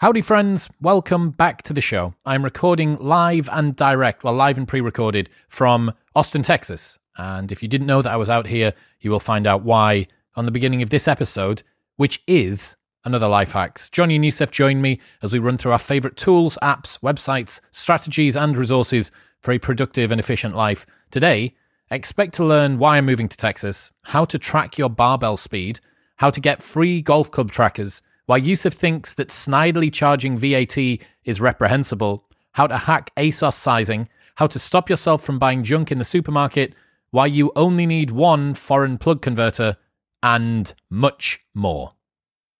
Howdy, friends. Welcome back to the show. I'm recording live and direct, well, live and pre recorded from Austin, Texas. And if you didn't know that I was out here, you will find out why on the beginning of this episode, which is another Life Hacks. Johnny and Youssef join me as we run through our favorite tools, apps, websites, strategies, and resources for a productive and efficient life. Today, expect to learn why I'm moving to Texas, how to track your barbell speed, how to get free golf club trackers why Yusuf thinks that snidely charging VAT is reprehensible, how to hack ASOS sizing, how to stop yourself from buying junk in the supermarket, why you only need one foreign plug converter, and much more.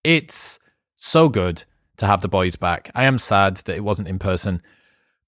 It's so good to have the boys back. I am sad that it wasn't in person,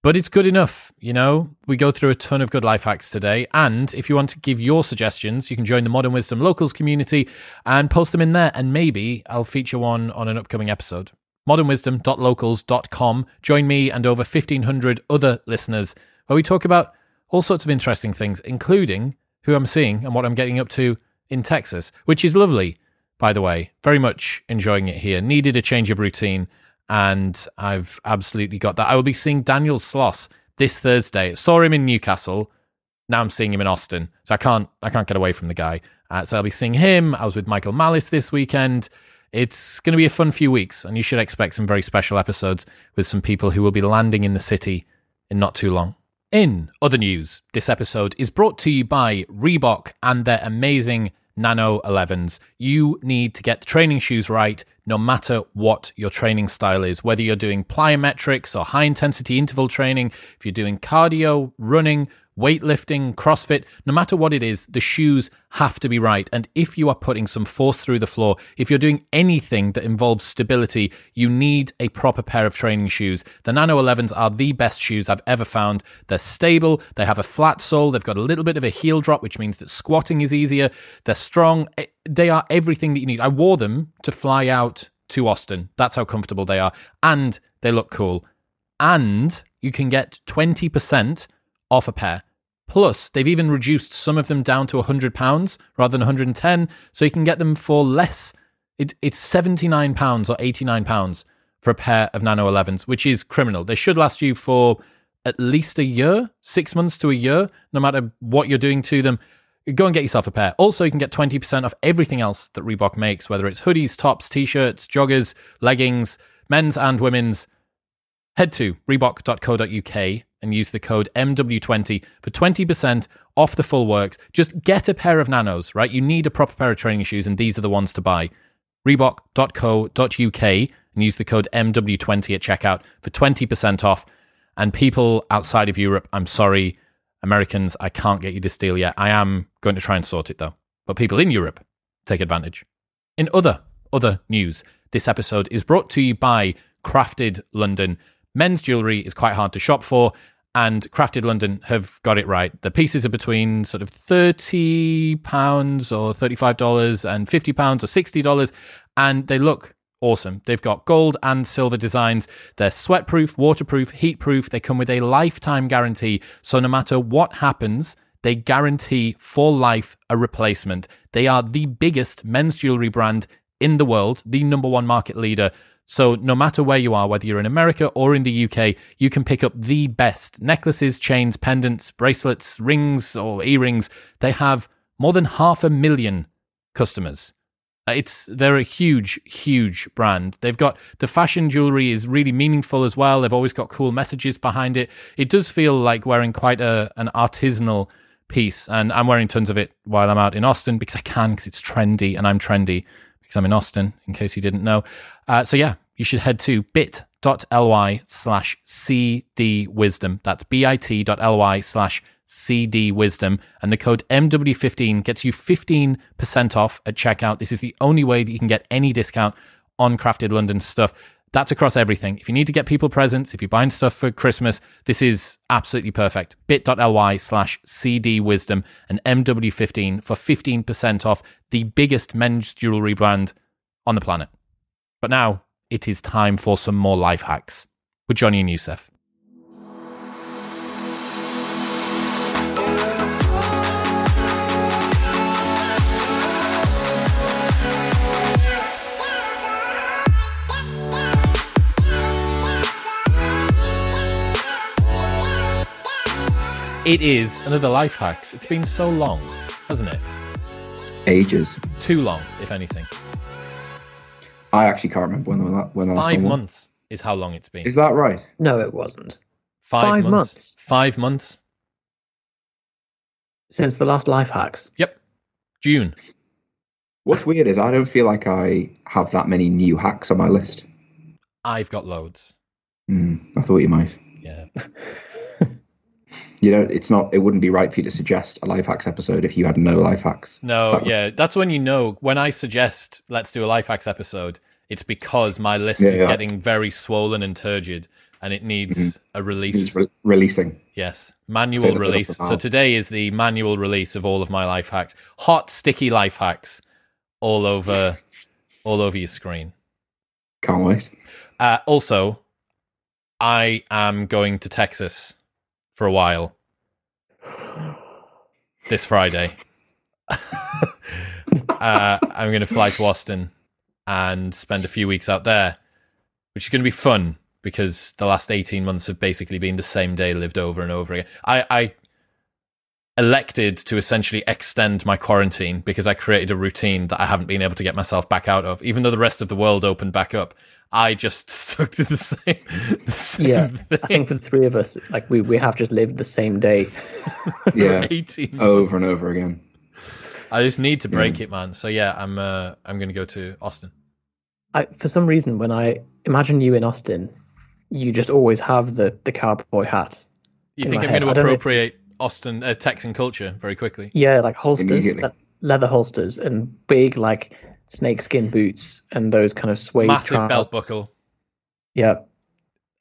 but it's good enough, you know? We go through a ton of good life hacks today. And if you want to give your suggestions, you can join the Modern Wisdom Locals community and post them in there. And maybe I'll feature one on an upcoming episode. modernwisdom.locals.com. Join me and over 1,500 other listeners where we talk about all sorts of interesting things, including who I'm seeing and what I'm getting up to in Texas, which is lovely, by the way. Very much enjoying it here. Needed a change of routine and I've absolutely got that. I will be seeing Daniel Sloss this Thursday. Saw him in Newcastle. Now I'm seeing him in Austin, so I can't I can't get away from the guy. Uh, so I'll be seeing him. I was with Michael Malice this weekend. It's going to be a fun few weeks, and you should expect some very special episodes with some people who will be landing in the city in not too long. In other news, this episode is brought to you by Reebok and their amazing Nano 11s. You need to get the training shoes right no matter what your training style is, whether you're doing plyometrics or high intensity interval training, if you're doing cardio, running, weightlifting, CrossFit, no matter what it is, the shoes have to be right. And if you are putting some force through the floor, if you're doing anything that involves stability, you need a proper pair of training shoes. The Nano 11s are the best shoes I've ever found. They're stable, they have a flat sole, they've got a little bit of a heel drop, which means that squatting is easier. They're strong, eh, they are everything that you need. I wore them to fly out to Austin. That's how comfortable they are. And they look cool. And you can get 20% off a pair. Plus, they've even reduced some of them down to £100 rather than 110 so you can get them for less. It, it's £79 or £89 for a pair of Nano 11s, which is criminal. They should last you for at least a year, six months to a year, no matter what you're doing to them. Go and get yourself a pair. Also, you can get 20% off everything else that Reebok makes, whether it's hoodies, tops, t shirts, joggers, leggings, men's and women's. Head to Reebok.co.uk and use the code MW20 for 20% off the full works. Just get a pair of nanos, right? You need a proper pair of training shoes, and these are the ones to buy. Reebok.co.uk and use the code MW20 at checkout for 20% off. And people outside of Europe, I'm sorry, Americans, I can't get you this deal yet. I am going to try and sort it though. But people in Europe, take advantage. In other other news, this episode is brought to you by Crafted London men's jewelry is quite hard to shop for and crafted london have got it right. The pieces are between sort of 30 pounds or 35 dollars and 50 pounds or 60 dollars and they look awesome. They've got gold and silver designs. They're sweatproof waterproof heatproof. They come with a lifetime guarantee. So no matter what happens they guarantee for life a replacement. They are the biggest men's jewelry brand in the world the number one market leader so, no matter where you are, whether you're in America or in the UK, you can pick up the best necklaces, chains, pendants, bracelets, rings, or earrings. They have more than half a million customers. Uh, it's they're a huge, huge brand. They've got the fashion jewelry is really meaningful as well. They've always got cool messages behind it. It does feel like wearing quite a an artisanal piece, and I'm wearing tons of it while I'm out in Austin because I can because it's trendy and I'm trendy because I'm in Austin, in case you didn't know. Uh, so yeah, you should head to bit.ly slash cdwisdom. That's bit.ly slash cdwisdom. And the code MW15 gets you 15% off at checkout. This is the only way that you can get any discount on Crafted London stuff. That's across everything. If you need to get people presents, if you're buying stuff for Christmas, this is absolutely perfect. bit.ly slash cdwisdom and MW15 for 15% off the biggest men's jewelry brand on the planet. But now it is time for some more life hacks with Johnny and Youssef. It is another life hacks. It's been so long, hasn't it? Ages. Too long, if anything. I actually can't remember when the when the last Five one months is how long it's been. Is that right? No, it wasn't. Five, five months. months? Five months. Since the last life hacks. Yep. June. What's weird is I don't feel like I have that many new hacks on my list. I've got loads. Hmm, I thought you might. Yeah. You know, it's not. It wouldn't be right for you to suggest a life hacks episode if you had no life hacks. No, That- yeah. That's when you know. When I suggest let's do a life hacks episode, it's because my list Yeah, is yeah. getting very swollen and turgid, and it needs a release. Re- releasing. Yes, manual Take the bit off release. So today is the manual release of all of my life hacks. Hot, sticky life hacks, all over, all over your screen. Can't wait. Uh, also, I am going to Texas for a while this Friday. uh, I'm going to fly to Austin and spend a few weeks out there, which is going to be fun because the last 18 months have basically been the same day lived over and over again. I, I elected to essentially extend my quarantine because I created a routine that I haven't been able to get myself back out of, even though the rest of the world opened back up. I just stuck to the same, the same Yeah. thing. I think for the three of us, like we, we have just lived the same day. Yeah, 18 over and over again. I just need to break it, man. So yeah, I'm uh, I'm going to go to Austin. I, for some reason, when I imagine you in Austin, you just always have the, the cowboy hat. You think my I'm head. going to don't if- appropriate Austin uh, Texan culture very quickly? Yeah, like holsters, le- leather holsters, and big like snakeskin boots and those kind of suede Massive trousers. belt buckle, Yeah.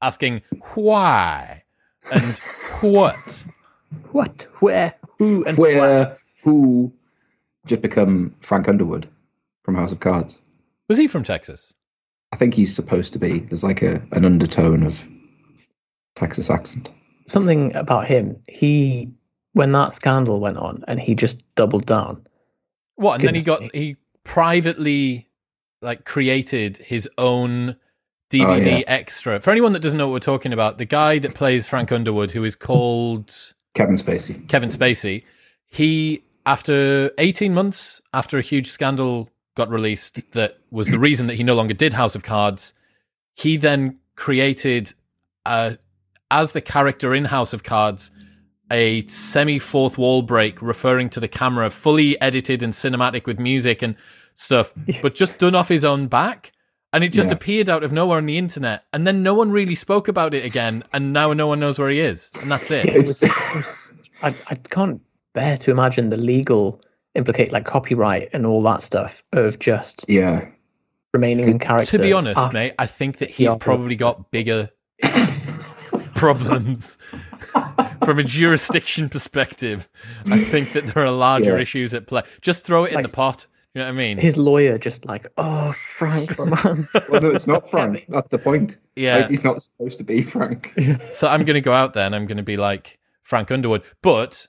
asking why and what. What? Where? Who? And what? Where who just become Frank Underwood from House of Cards? Was he from Texas? I think he's supposed to be. There's like a an undertone of Texas accent. Something about him. He when that scandal went on, and he just doubled down. What? And then he Goodness got he privately like created his own DVD Oh, yeah. extra. For anyone that doesn't know what we're talking about, the guy that plays Frank Underwood, who is called Kevin Spacey. Kevin Spacey, he after 18 months after a huge scandal got released that was the reason that he no longer did House of Cards, he then created uh, as the character in House of Cards a semi fourth wall break referring to the camera fully edited and cinematic with music and stuff but just done off his own back and it just Yeah. appeared out of nowhere on the internet and then no one really spoke about it again and now no one knows where he is and that's it It's I I can't bear to imagine the legal implicate like copyright and all that stuff of just yeah. remaining in character. To be honest, after- mate, I think that he's probably got bigger problems from a jurisdiction perspective. I think that there are larger Yeah. issues at play. Just throw it in the pot. You know what I mean? his lawyer just like, oh Frank, man. Well, no, it's not Frank. That's the point. Yeah. Like, he's not supposed to be Frank. So I'm going to go out there and I'm going to be like Frank Underwood. But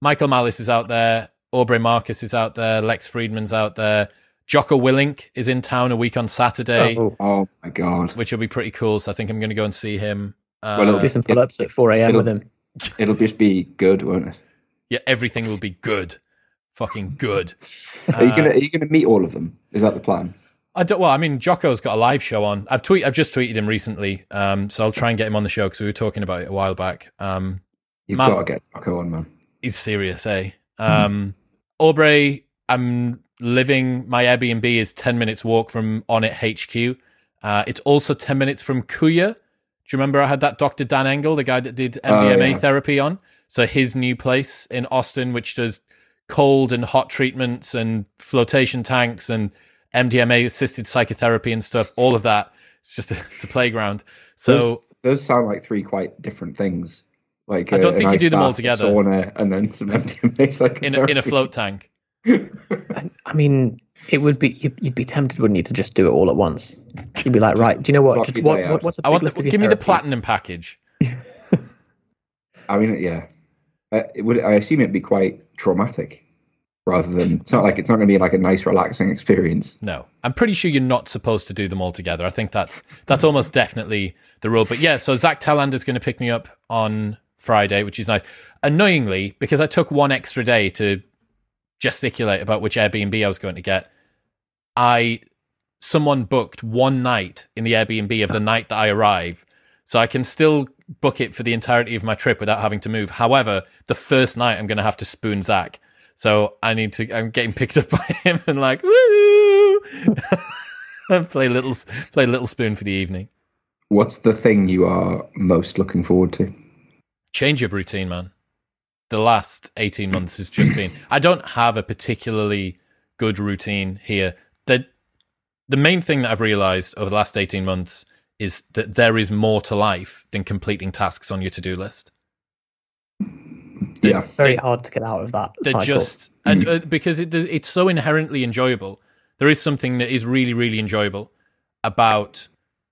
Michael Malice is out there. Aubrey Marcus is out there. Lex Fridman's out there. Jocko Willink is in town a week on Saturday, Oh, Oh my god. which will be pretty cool. So I think I'm going to go and see him. Uh, Well, it'll do some pull-ups at 4 a.m. with him. It'll just be good, won't it? yeah, everything will be good. Fucking good. Are you Uh, gonna Are you gonna meet all of them? Is that the plan? I don't. Well, I mean, Jocko's got a live show on. I've tweet. I've just tweeted him recently, um, so I'll try and get him on the show because we were talking about it a while back. Um, You've Man- got to get Jocko on, man. he's serious, eh? Um, Aubrey, I'm living. My Airbnb is ten minutes walk from Onnit HQ. Uh, it's also ten minutes from Kuya. Do you remember I had that Dr. Dan Engle, the guy that did MDMA yeah. therapy on? So his new place in Austin, which does cold and hot treatments and flotation tanks and MDMA assisted psychotherapy and stuff, all of that. It's just a, it's a playground. So those, those sound like three quite different things. Like I don't uh, think an you do them all together. Sauna, and then some MDMA psychotherapy. in a, in a float tank. I, I mean, it would be you'd, you'd be tempted, wouldn't you, to just do it all at once? You'd be like, right, do you know what? Just what, what what's a I big want list the, of your give me the platinum package. I mean, yeah. Uh, it would. I assume it'd be quite traumatic, rather than. It's not like it's not going to be like a nice, relaxing experience. No, I'm pretty sure you're not supposed to do them all together. I think that's that's almost definitely the rule. But yeah, so Zach Telander's going to pick me up on Friday, which is nice. Annoyingly, because I took one extra day to gesticulate about which Airbnb I was going to get, I someone booked one night in the Airbnb of the night that I arrive, so I can still book it for the entirety of my trip without having to move. However, the first night I'm going to have to spoon Zach, so I need to. I'm getting picked up by him and like woo, play little play little spoon for the evening. What's the thing you are most looking forward to? Change of routine, man. The last 18 months has just been. I don't have a particularly good routine here. The, the main thing that I've realized over the last 18 months is that there is more to life than completing tasks on your to do list. Yeah. Very They- hard to get out of that They're cycle. just and uh, because it, it's so inherently enjoyable. There is something that is really, really enjoyable about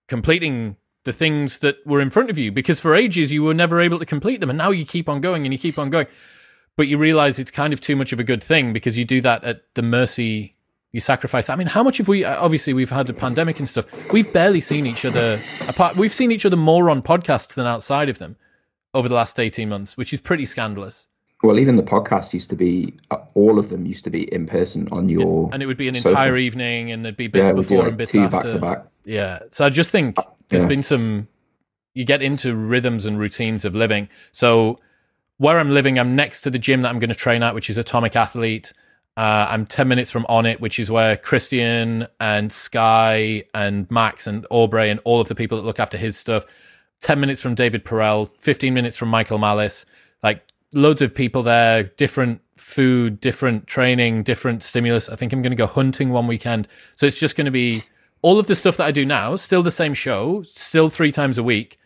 completing the things that were in front of you. Because for ages you were never able to complete them, and now you keep on going and you keep on going. But you realize it's kind of too much of a good thing because you do that at the mercy. You sacrifice. I mean, how much have we? uh, Obviously, we've had a pandemic and stuff. We've barely seen each other apart. We've seen each other more on podcasts than outside of them over the last eighteen months, which is pretty scandalous. Well, even the podcast used to be, uh, all of them used to be in person on your. and it would be an entire evening, and there'd be bits yeah, before like and bits after. back to back. Yeah, so I just think there's yeah. been some. You get into rhythms and routines of living. So where I'm living, I'm next to the gym that I'm going to train at, which is Atomic Athlete. Uh, I'm 10 minutes from Onnit, which is where Christian and Sky and Max and Aubrey and all of the people that look after his stuff. 10 minutes from David Perell, 15 minutes from Michael Malice. Like loads of people there, different food, different training, different stimulus. I think I'm going to go hunting one weekend. So it's just going to be all of the stuff that I do now, still the same show, still three times a week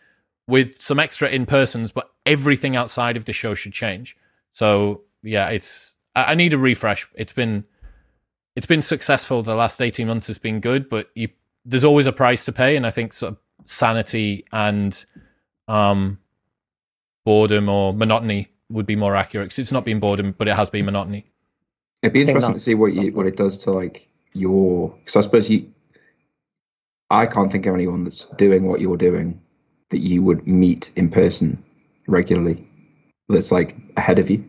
with some extra in persons, but everything outside of the show should change. So yeah, it's I, I need a refresh. It's been it's been successful. The last eighteen months has been good, but you there's always a price to pay, and I think sort of sanity and um boredom or monotony would be more accurate because it's not been boredom, but it has been monotony. It'd be interesting to see what you what it does to like your. Because I suppose you, I can't think of anyone that's doing what you're doing that you would meet in person regularly. That's like ahead of you.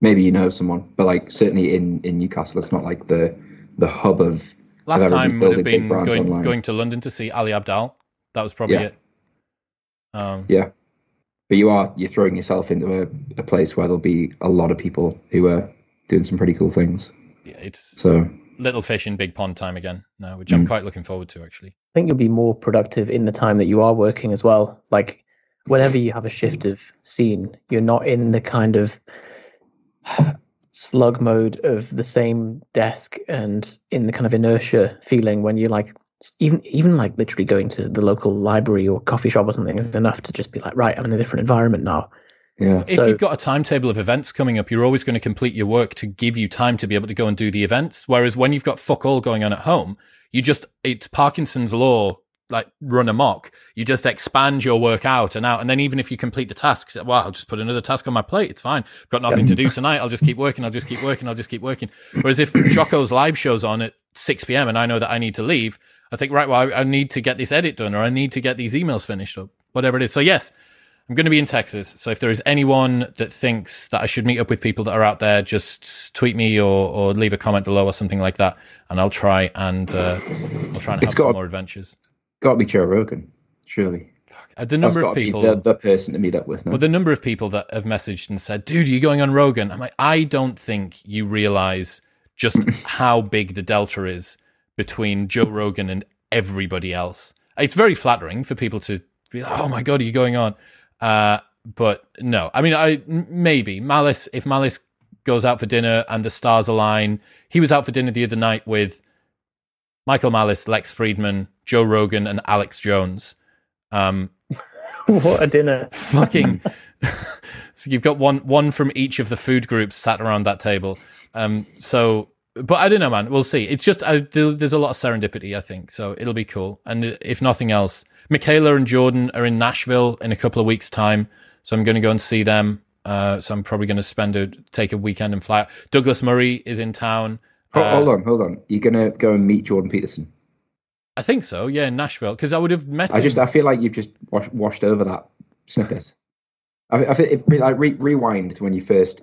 Maybe you know someone, but like certainly in in Newcastle, it's not like the the hub of. Last everybody time would have been going, online. going to London to see Ali Abdaal. That was probably Yeah. it. Um, Yeah, but you are you're throwing yourself into a, a place where there'll be a lot of people who are doing some pretty cool things. yeah, it's So little fish in big pond time again now, which Mm. I'm quite looking forward to actually. I think you'll be more productive in the time that you are working as well. Like whenever you have a shift of scene, you're not in the kind of slug mode of the same desk and in the kind of inertia feeling when you're like even even like literally going to the local library or coffee shop or something is enough to just be like right i'm in a different environment now yeah, If So- you've got a timetable of events coming up, you're always going to complete your work to give you time to be able to go and do the events. Whereas when you've got fuck all going on at home, you just, it's Parkinson's law, like run amok. You just expand your work out and out. And then even if you complete the tasks, well, I'll just put another task on my plate. It's fine. I've got nothing to do tonight. I'll just keep working. I'll just keep working. I'll just keep working. Whereas if Jocko's live show's on at 6 p.m. and I know that I need to leave, I think, right, well, I, I need to get this edit done or I need to get these emails finished up, whatever it is. So yes, I'm going to be in Texas. So if there is anyone that thinks that I should meet up with people that are out there, just tweet me or, or leave a comment below or something like that, and I'll try and uh, I'll try and have It's some more adventures. Got to be Joe Rogan, surely. Uh, the number of people, the, the person to meet up with. No? well, the number of people that have messaged and said, "Dude, are you going on Rogan?" I'm like, I don't think you realize just how big the delta is between Joe Rogan and everybody else. It's very flattering for people to be like, "Oh my god, are you going on?" Uh, but no, I mean, I maybe Malice. If Malice goes out for dinner and the stars align, he was out for dinner the other night with Michael Malice, Lex Fridman, Joe Rogan, and Alex Jones. Um, what a dinner. Fucking so you've got one one from each of the food groups sat around that table. Um so but i don't know man. We'll see. It's just uh, there, there's a lot of serendipity i think so it'll be cool. And if nothing else mikhaila and jordan are in nashville in a couple of weeks time so i'm going to go and see them. Uh so i'm probably going to spend a take a weekend and fly out. Douglas murray is in town. Ho- Uh, hold on, hold on. You're gonna go and meet Jordan Peterson. I think so yeah in nashville because i would have met I him just I feel like you've just wash, washed over that snippet. I, I if, like re, rewind to when you first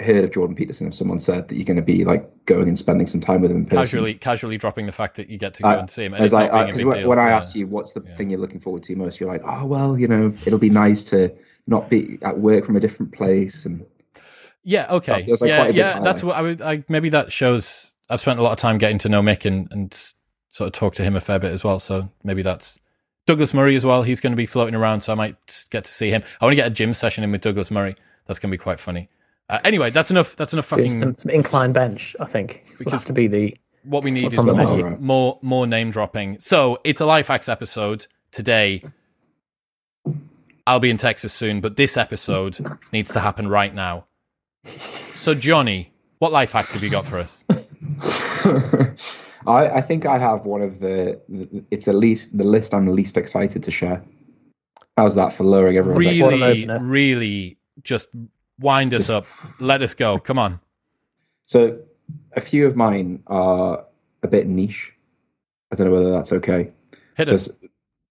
heard of Jordan Peterson, if someone said that you're going to be like going and spending some time with him in person, Casually, casually dropping the fact that you get to go I- and see him. I And was like, because when, when I asked you what's the Yeah. thing you're looking forward to most, you're like, oh well, you know, it'll be nice to not be at work from a different place, and Yeah. Okay. like yeah. quite a big Yeah. That's what I would. I maybe that shows. I've spent a lot of time getting to know Mick and and sort of talk to him a fair bit as well. So maybe that's Douglas Murray as well. He's going to be floating around, so I might get to see him. I want to get a gym session in with Douglas Murray. That's going to be quite funny. Uh, anyway, that's enough. That's enough fucking. some, some incline bench, I think. We Will have to be the What we need is more, more more name dropping. So it's a life hacks episode today. I'll be in Texas soon, but this episode needs to happen right now. So Johnny, what life hacks have you got for us? I, I think I have one of the, the. It's the least the list I'm least excited to share. How's that for lowering everyone's What Really, opener. really, just wind us up. Let us go. Come on. So a few of mine are a bit niche. I don't know whether that's okay. Hit So us.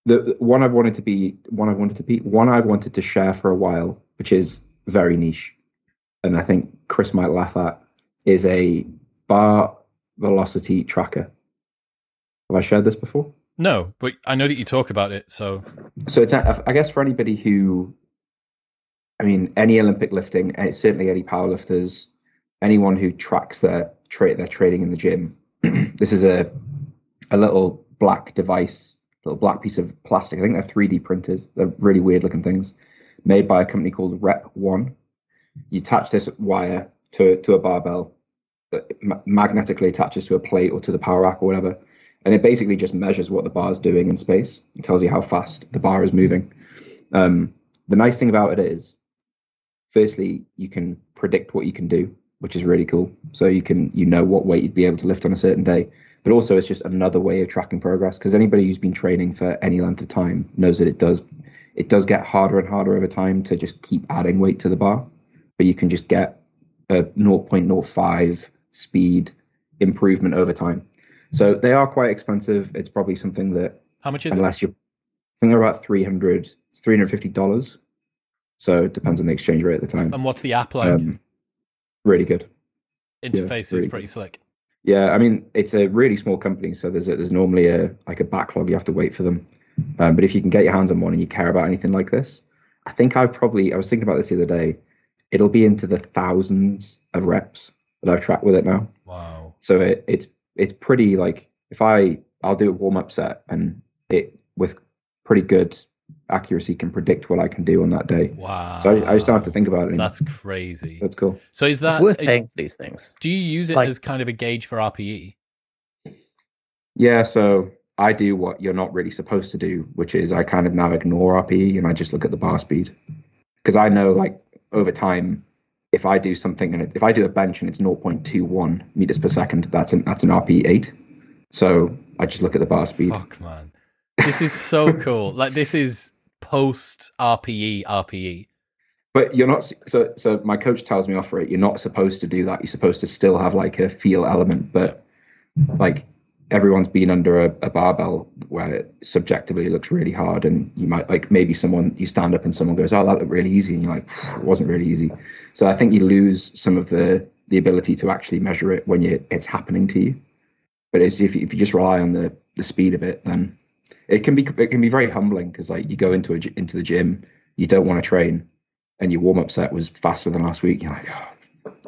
the, the one I've wanted to be one I've wanted to be one I've wanted to share for a while, which is very niche, and I think Chris might laugh at, is a bar velocity tracker. Have I shared this before? No, but I know that you talk about it. So So it's I guess for anybody who, I mean, any Olympic lifting, and certainly any powerlifters, anyone who tracks their tra- their training in the gym, this is a a little black device, little black piece of plastic. I think they're 3D printed. They're really weird looking things, made by a company called RepOne. You attach this wire to to a barbell, magnetically attaches to a plate or to the power rack or whatever, and it basically just measures what the bar is doing in space. It tells you how fast the bar is moving. Um, the nice thing about it is, firstly, you can predict what you can do, which is really cool. So you can you know what weight you'd be able to lift on a certain day. But also, it's just another way of tracking progress because anybody who's been training for any length of time knows that it does it does get harder and harder over time to just keep adding weight to the bar. But you can just get a 0.05 speed improvement over time. So they are quite expensive. It's probably something that how much is it? unless you I think they're about 300 $350 so it depends on the exchange rate at the time And what's the app like? um, really good Interface is really pretty slick. yeah i mean it's a really small company so there's a, there's normally a like a backlog you have to wait for them um, but if you can get your hands on one and you care about anything like this i think i've probably i was thinking about this the other day it'll be into the thousands of reps that i've tracked with it now Wow. so it, it's it's pretty like if I I'll do a warm up set and it with pretty good accuracy can predict what I can do on that day. Wow. So I, I just don't have to think about it. Anymore. That's crazy. That's cool. So is it's that worth uh, paying for these things. do you use it Like- as kind of a gauge for RPE? Yeah. So I do what you're not really supposed to do, which is I kind of now ignore RPE and I just look at the bar speed because I know like over time. If I do something and it, if I do a bench and it's 0.21 meters per second, that's an that's an RPE eight. So I just look at the bar speed. Fuck man. This is so cool. Like this is post RPE RPE. But you're not so so my coach tells me off for it. You're not supposed to do that. You're supposed to still have like a feel element, but like everyone's been under a, a barbell where subjectively it subjectively looks really hard and you might like maybe someone you stand up and someone goes, Oh, that looked really easy and you're like, it wasn't really easy. So I think you lose some of the the ability to actually measure it when you it's happening to you. But if if you just rely on the the speed of it, then it can be it can be very humbling because like you go into a, into the gym, you don't want to train, and your warm up set was faster than last week. You're like, oh,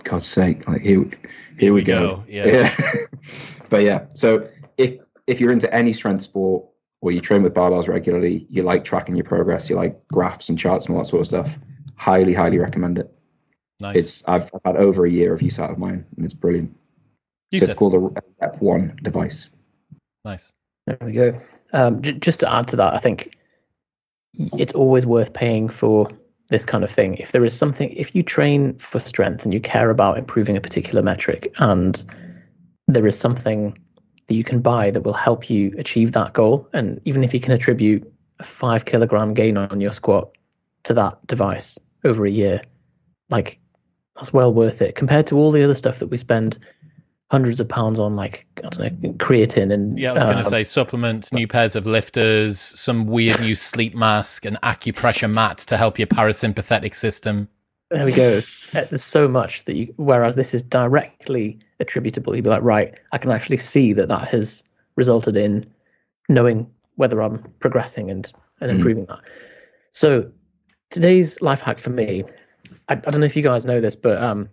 God's sake, like here here, we go. Yeah. yeah. but yeah, so if if you're into any strength sport or you train with barbells regularly, you like tracking your progress, you like graphs and charts and all that sort of stuff, highly highly recommend it. Nice. It's I've, I've had over a year of use out of mine, and it's brilliant. So it's called a RepOne device. Nice. There we go. Um, j- just to add to that, I think it's always worth paying for this kind of thing. If there is something, if you train for strength and you care about improving a particular metric, and there is something that you can buy that will help you achieve that goal, and even if you can attribute a five kilogram gain on your squat to that device over a year, like that's well worth it compared to all the other stuff that we spend hundreds of pounds on like I don't know creatine and Yeah, I was going um, to say supplements, new pairs of lifters, some weird new sleep mask, an acupressure mat to help your parasympathetic system. There we go. Uh, There's so much that you. Whereas this is directly attributable. You'd be like, right, I can actually see that that has resulted in knowing whether I'm progressing and and Mm. improving that. So today's life hack for me, I, I don't know if you guys know this, but um,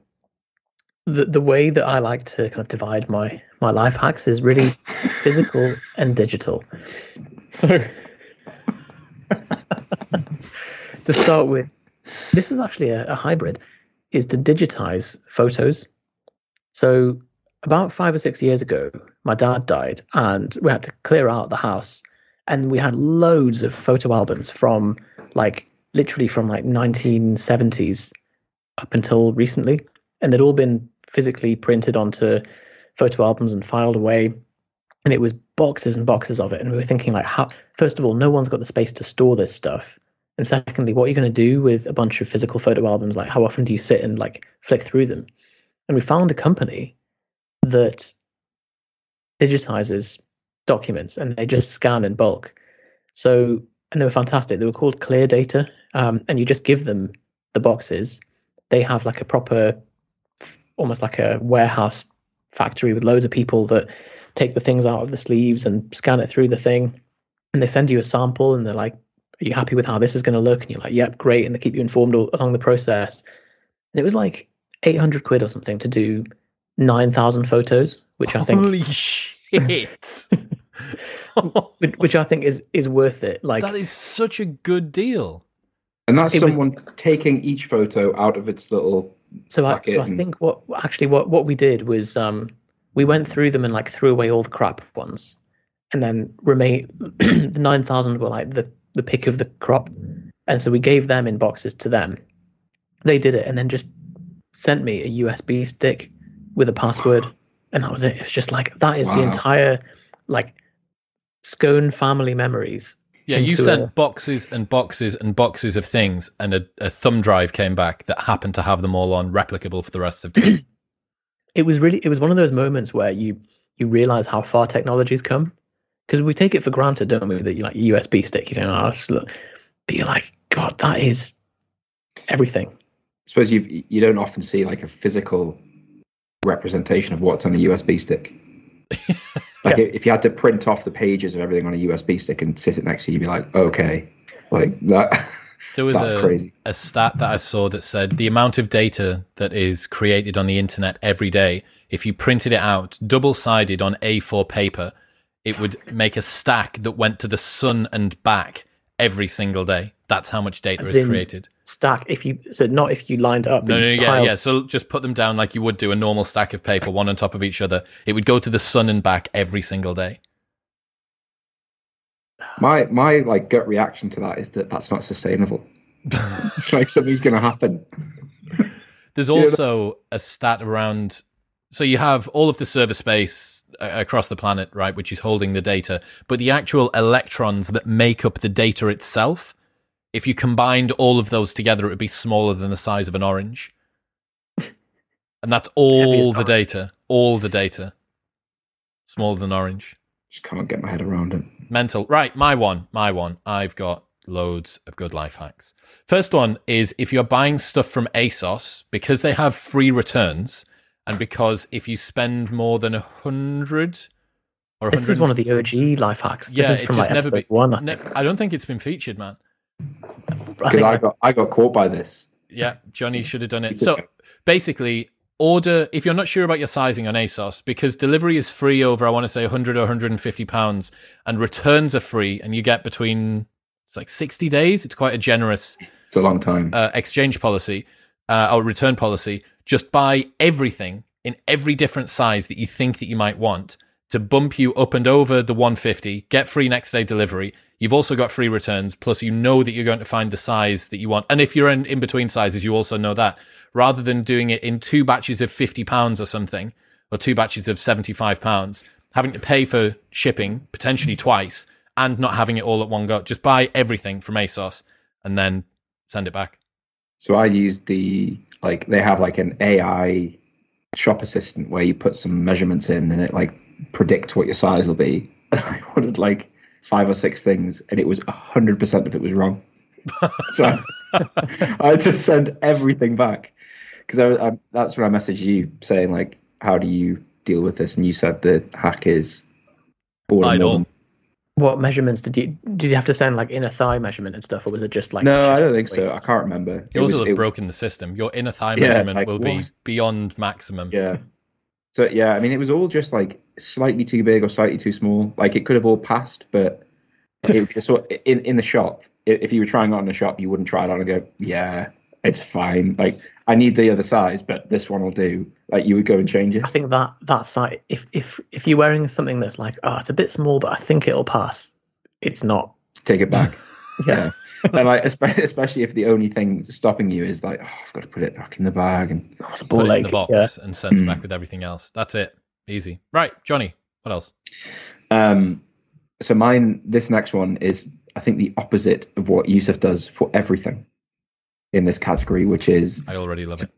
the the way that I like to kind of divide my my life hacks is really physical and digital. So to start with, this is actually a, a hybrid, is to digitize photos. So about five or six years ago, my dad died, and we had to clear out the house, and we had loads of photo albums from like literally from like 1970s up until recently, and they'd all been physically printed onto photo albums and filed away. And it was boxes and boxes of it. And we were thinking like how first of all no one's got the space to store this stuff. And secondly what are you going to do with a bunch of physical photo albums? Like how often do you sit and like flick through them? And we found a company that digitizes documents and they just scan in bulk. So and they were fantastic. They were called clear data. Um, and you just give them the boxes. They have like a proper almost like a warehouse factory with loads of people that take the things out of the sleeves and scan it through the thing and they send you a sample and they're like are you happy with how this is going to look and you're like yep great and they keep you informed all, along the process and it was like 800 quid or something to do 9000 photos which i think Holy shit. which, which i think is is worth it like that is such a good deal. And that's It was- someone taking each photo out of its little. So I, so I think what actually what what we did was um we went through them and like threw away all the crap ones, and then remain the nine thousand were like the the pick of the crop, and so we gave them in boxes to them. They did it and then just sent me a USB stick with a password, and that was it. It was just like that is the entire like scone family memories. Yeah, you sent a- boxes and boxes and boxes of things, and a, a thumb drive came back that happened to have them all on replicable for the rest of time. it was really it was one of those moments where you you realize how far technology's come because we take it for granted don't we that you like usb stick you know oh, it's look- but you're like god that is everything I suppose you you don't often see like a physical representation of what's on a USB stick. like Yeah. if you had to print off the pages of everything on a USB stick and sit it next to you, you'd be like, okay, like that. There was That's a, crazy. a stat that I saw that said the amount of data that is created on the internet every day, if you printed it out double sided on A4 paper, it would make a stack that went to the sun and back every single day. That's how much data As is in- created. Stack if you so not if you lined up No, but no, yeah, piled- yeah. So just put them down like you would do a normal stack of paper, one on top of each other. It would go to the sun and back every single day. My my like gut reaction to that is that that's not sustainable. like something's going to happen. There's you know also a stat around. So you have all of the server space uh, across the planet, right, which is holding the data, but the actual electrons that make up the data itself, if you combined all of those together, it would be smaller than the size of an orange. And that's all the orange. data. All the data. Smaller than orange. Just can't get my head around it. Mental. Right, my one. My one. I've got loads of good life hacks. First one is if you're buying stuff from ASOS, because they have free returns, and because if you spend more than a hundred or this is one of the og life hacks Yeah, this is it's from just like never been- one I, Ne- I don't think it's been featured, man. Because I got I got caught by this. Yeah, Johnny should have done it. So basically, order if you're not sure about your sizing on ASOS because delivery is free over I want to say 100 or 150 pounds, and returns are free, and you get between it's like 60 days. It's quite a generous It's a long time. uh, exchange policy uh, or return policy. Just buy everything in every different size that you think that you might want to bump you up and over the 150. Get free next day delivery. You've also got free returns. Plus, you know that you're going to find the size that you want. And if you're in, in between sizes, you also know that rather than doing it in two batches of 50 pounds or something, or two batches of 75 pounds, having to pay for shipping potentially twice and not having it all at one go. Just buy everything from ASOS and then send it back. So I use the like they have like an AI shop assistant where you put some measurements in and it like predicts what your size will be. I ordered like five or six things, and it was hundred percent of it was wrong. so I had to send everything back because I, I, that's when I messaged you saying like, "How do you deal with this?" And you said the hack is ordering Idle. more than- What measurements did you did you have to send like inner thigh measurement and stuff, or was it just like no, I don't think so. I can't remember. You It also was- have it was- broken the system. Your inner thigh Yeah, measurement like, will be beyond maximum. Yeah. So yeah, I mean, it was all just like slightly too big or slightly too small. Like it could have all passed, but it, so in in the shop, if you were trying on in the shop, you wouldn't try it on and go, yeah, it's fine. Like I need the other size, but this one will do. Like you would go and change it. I think that that site, if if if you're wearing something that's like, oh, it's a bit small, but I think it'll pass, it's not. Take it back. Yeah. And like especially, especially if the only thing stopping you is like, oh, I've got to put it back in the bag, and Oh, it's a ball Put it in the box Yeah. and send it Mm. back with everything else. That's it. Easy. Right, Johnny. What else? Um, so mine, this next one is, I think, the opposite of what Yusuf does for everything in this category, which is I already love it.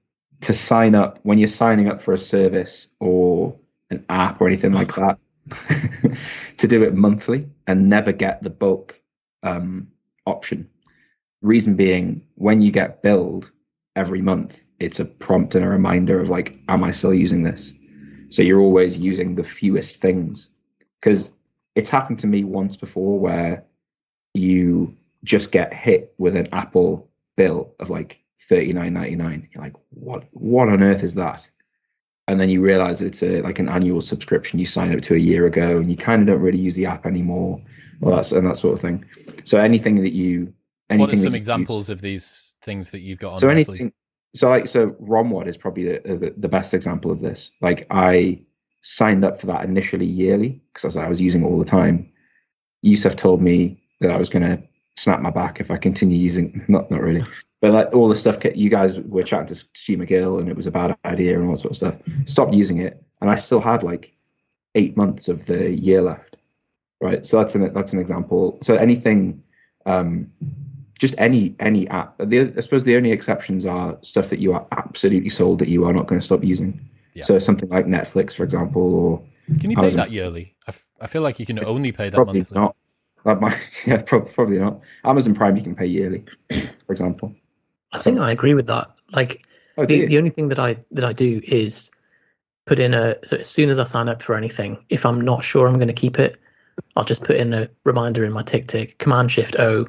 to sign up when you're signing up for a service or an app or anything like that, to do it monthly and never get the bulk um, option. Reason being, when you get billed every month, it's a prompt and a reminder of like, am I still using this? So you're always using the fewest things because it's happened to me once before where you just get hit with an Apple bill of like thirty nine ninety nine. You're like, what? What on earth is that? And then you realize it's a, like an annual subscription you signed up to a year ago, and you kind of don't really use the app anymore, well, that's and that sort of thing. So anything that you, What are some examples use- of these things that you've got on so anything so like so ROMWOD is probably the, the the best example of this. Like i signed up for that initially yearly because I was, I was using it all the time. Yusuf told me that i was going to snap my back if i continue using not not really but like all the stuff you guys were chatting to stu mcgill and it was a bad idea and all that sort of stuff. Stopped using it and i still had like eight months of the year left right? So that's an that's an example. So anything um just any any app. The, I suppose the only exceptions are stuff that you are absolutely sold that you are not going to stop using. Yeah. So something like Netflix, for example, or Can you pay was- that yearly? I, f- I feel like you can only pay that probably monthly. not. That might, yeah, prob- probably not. Amazon Prime you can pay yearly, for example. I think I agree with that. Like Oh, the, the only thing that I that I do is put in a so as soon as I sign up for anything, if I'm not sure I'm going to keep it, I'll just put in a reminder in my TickTick, Command Shift O.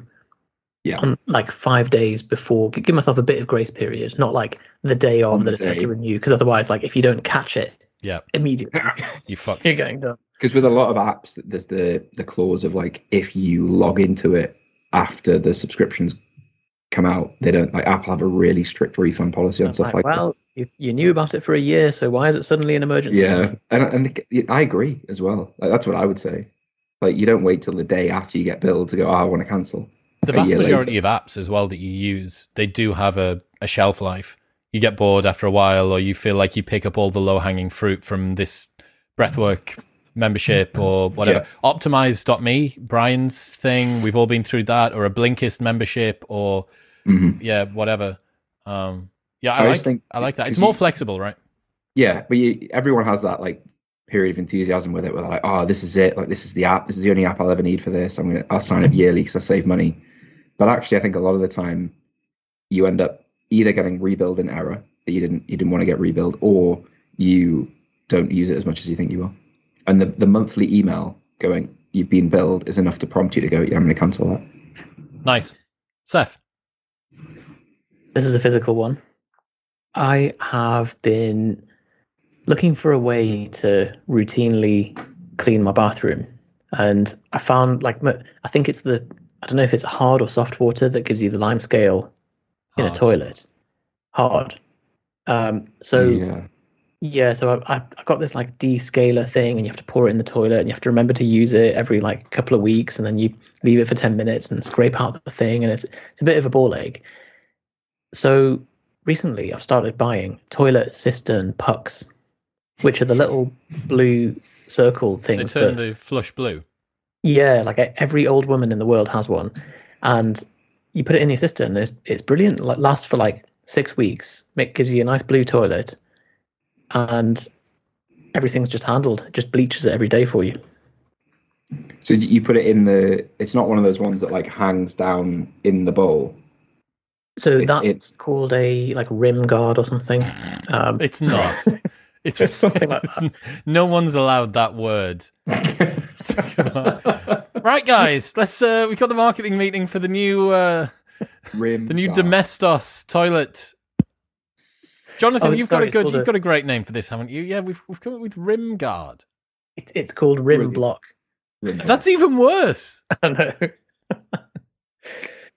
Yeah. On like five days before, give myself a bit of grace period, not like the day of On that it's meant day. to renew, because otherwise, like if you don't catch it Yeah, immediately, you fuck. you're going done. because with a lot of apps, there's the the clause of like if you log into it after the subscriptions come out, they don't like Apple have a really strict refund policy on stuff like, like, that. well, you, you knew about it for a year, so why is it suddenly an emergency? Yeah, and and I agree as well. Like, that's what I would say. Like you don't wait till the day after you get billed to go, oh, I want to cancel. The vast majority of apps as well that you use, they do have a, a shelf life. You get bored after a while, or you feel like you pick up all the low hanging fruit from this breathwork membership or whatever. Optimize.me, Brian's thing, we've all been through that, or a Blinkist membership, or hmm yeah, whatever. Um, yeah, I I, like think- I like that. It's more you- flexible, right? Yeah, but you, everyone has that like period of enthusiasm with it, where they're like, oh, this is it. Like this is the app. This is the only app I'll ever need for this. I'm gonna I'll sign up yearly because I save money. But actually, I think a lot of the time, you end up either getting rebuild in error that you didn't you didn't want to get rebuild, or you don't use it as much as you think you will. And the the monthly email going, you've been billed, is enough to prompt you to go, yeah, I'm going to cancel that. Nice. Seth, This is a physical one. I have been looking for a way to routinely clean my bathroom, and I found like I think it's the I don't know if it's hard or soft water that gives you the lime scale in a toilet. Hard. Um, so yeah. yeah, so I, I I got this like descaler thing, and you have to pour it in the toilet, and you have to remember to use it every like couple of weeks, and then you leave it for ten minutes and scrape out the thing, and it's it's a bit of a ball ache. So recently, I've started buying toilet cistern pucks, which are the little blue circle things. they turn that- the flush blue. Yeah, like every old woman in the world has one, and you put it in your cistern. It's it's brilliant. Like lasts for like six weeks. It gives you a nice blue toilet. and everything's just handled. It just bleaches it every day for you. So you put it in the. It's not one of those ones that like hangs down in the bowl. So It's- that's it's- called a like rim guard or something. Um, It's not. It's, It's something like it's- No one's allowed that word. right, guys. Let's. Uh, we got the marketing meeting for the new uh, Rim. the new guard. Domestos toilet. Jonathan, Oh, you've sorry, got a good. You've a- got a great name for this, haven't you? Yeah, we've we've come up with Rim Guard. it, it's called rim Brilliant. block. Rim guard. That's even worse. I know.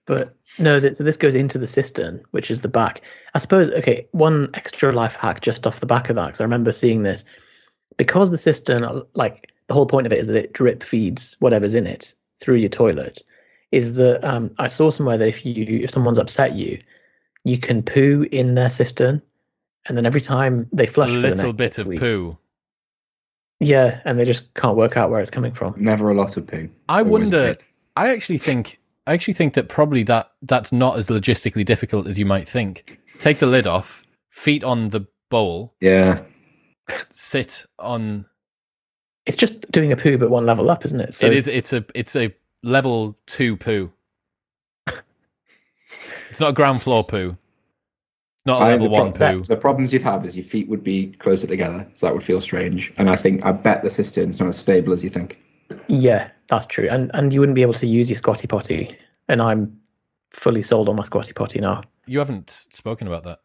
but no, th- so this goes into the cistern, which is the back. I suppose, okay, one extra life hack just off the back of that, because I remember seeing this. Because the cistern, uh, like the whole point of it is that it drip feeds whatever's in it through your toilet, is that um, I saw somewhere that if you if someone's upset you, you can poo in their cistern, and then every time they flush a little bit of weeks- poo. Yeah, and they just can't work out where it's coming from. Never a lot of poo. I Always wonder. I actually think. I actually think that probably that that's not as logistically difficult as you might think. Take the lid off, feet on the bowl, Yeah. sit on. It's just doing a poo, but one level up, isn't it? So it is. It's a. It's a level two poo. it's not a ground floor poo. Not a I- level the, pro- one poo. the problems you'd have is your feet would be closer together, so that would feel strange. And I think I bet the cistern's not as stable as you think. Yeah, that's true. And and you wouldn't be able to use your squatty potty. And I'm fully sold on my squatty potty now. You haven't spoken about that.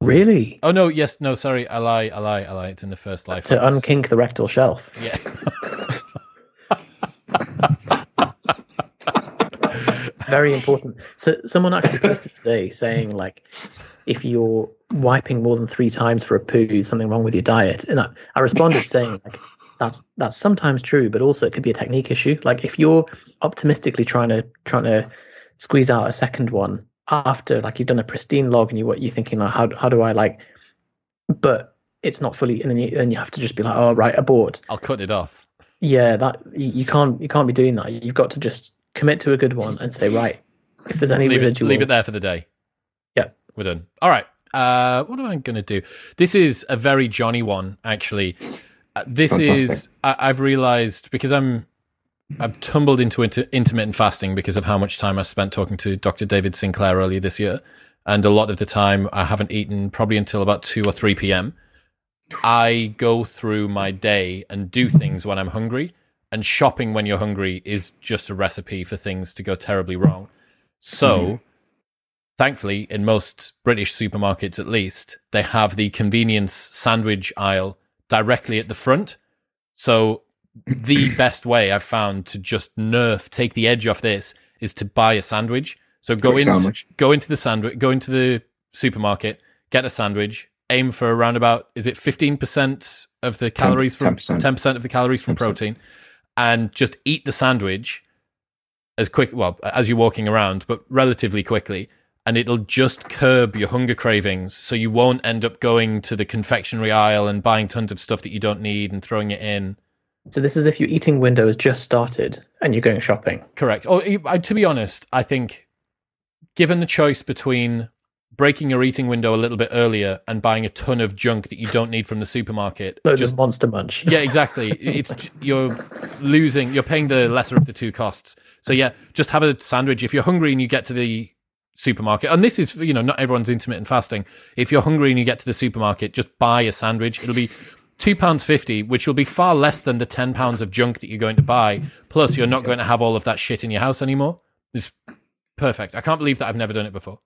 Really? Oh no! Yes. No. Sorry. I lie. I lie. I lie. It's in the first life. To unkink the rectal shelf. Yeah. Very important. So someone actually posted today saying like if you're wiping more than three times for a poo, something wrong with your diet. And I, I responded saying like that's that's sometimes true, but also it could be a technique issue. Like if you're optimistically trying to trying to squeeze out a second one after like you've done a pristine log and you what you're thinking like how how do I like but it's not fully and then you, then you have to just be like oh right abort I'll cut it off. yeah that you, you can't you can't be doing that you've got to just commit to a good one and say right if there's any leave it, residual leave it there for the day. Yeah. We're done. All right. Uh, what am I going to do? This is a very Johnny one, actually. Uh, this is, Fantastic. I, I've realized because I'm, I've tumbled into inter- intermittent fasting because of how much time I spent talking to Dr. David Sinclair earlier this year. And a lot of the time I haven't eaten probably until about 2 or 3 p.m. I go through my day and do things when I'm hungry. And shopping when you're hungry is just a recipe for things to go terribly wrong. So, thankfully, in most British supermarkets at least, they have the convenience sandwich aisle directly at the front. So, the best way I've found to just nerf, take the edge off this, is to buy a sandwich. So go Quick in, sandwich. go into the sandwich, go into the supermarket, get a sandwich, aim for around about is it fifteen percent of the calories from 10%. ten percent of the calories from 10%. protein, and just eat the sandwich as quick well as you're walking around, but relatively quickly, and it'll just curb your hunger cravings, so you won't end up going to the confectionery aisle and buying tons of stuff that you don't need and throwing it in. so this is if your eating window has just started and you're going shopping Correct. Or uh, to be honest, I think given the choice between breaking your eating window a little bit earlier and buying a ton of junk that you don't need from the supermarket, loads just of monster munch yeah, exactly. It's you're losing. You're paying the lesser of the two costs. So yeah, just have a sandwich if you're hungry and you get to the supermarket. And this is you know not everyone's intermittent fasting. If you're hungry and you get to the supermarket, just buy a sandwich. It'll be two pounds fifty, which will be far less than the ten pounds of junk that you're going to buy. Plus, you're not going to have all of that shit in your house anymore. It's perfect. I can't believe that I've never done it before.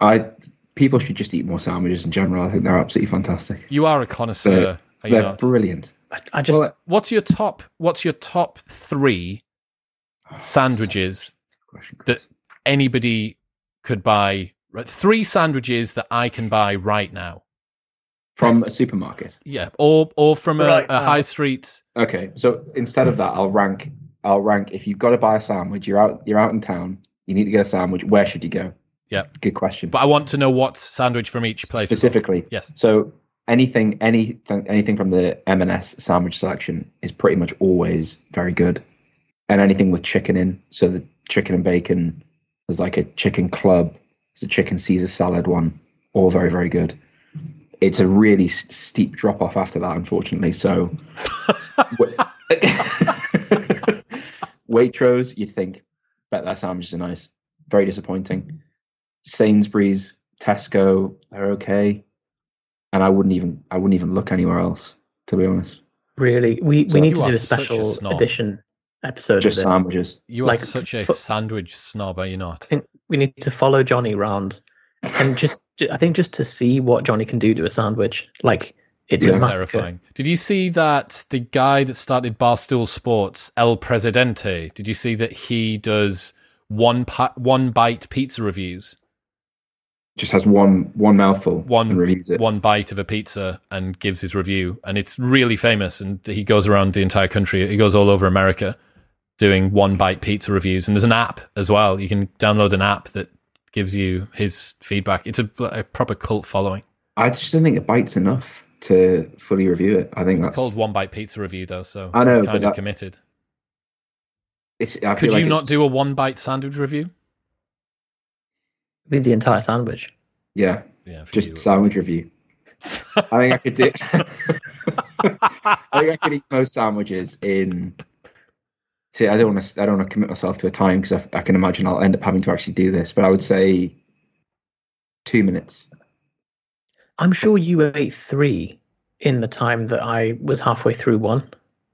I people should just eat more sandwiches in general. I think they're absolutely fantastic. You are a connoisseur. Are you They're brilliant. I, I just Well, What's your top? What's your top three oh, sandwiches question, that anybody could buy three sandwiches that I can buy right now. from a supermarket. Yeah, or or from a, Right a uh, high street. Okay, so instead of that, I'll rank. I'll rank. If you've got to buy a sandwich, you're out. You're out in town. You need to get a sandwich. Where should you go? Yeah. Good question. But I want to know what sandwich from each place. Specifically, Yes. So anything, anything, anything from the M&S sandwich selection is pretty much always very good, and anything with chicken in. So the chicken and bacon. There's like a chicken club. There's a chicken Caesar salad one. All very very good. it's a really s- steep drop off after that, unfortunately. So, Waitrose, you'd think, bet their sandwiches are nice. Very disappointing. Sainsbury's, Tesco, they're okay, and I wouldn't even I wouldn't even look anywhere else to be honest. Really, we So we need to do a such a special edition episode Just of this. sandwiches. You are Like, such a fo- sandwich snob, are you not? I think we need to follow Johnny round and just I think just to see what Johnny can do to a sandwich. Like it's Yeah. a. Terrifying. Did you see that the guy that started Barstool Sports, El Presidente? Did you see that he does one pi- one bite pizza reviews? Just has one one mouthful One- and reviews it. One bite of a pizza and gives his review, and it's really famous. And he goes around the entire country. He goes all over America doing one bite pizza reviews. And there's an app as well. You can download an app that gives you his feedback. It's a, a proper cult following. I just don't think it bites enough to fully review it. I think It's that's called One Bite Pizza Review, though, so I know, he's but kind of that- committed. It's, I Could feel you like not it's- do a one bite sandwich review? With the entire sandwich. Yeah, Yeah, just you. sandwich review. I think I could do. I think I could eat most sandwiches in. See, I don't want to. I don't want to commit myself to a time because I, I can imagine I'll end up having to actually do this. But I would say two minutes. I'm sure you ate three in the time that I was halfway through one.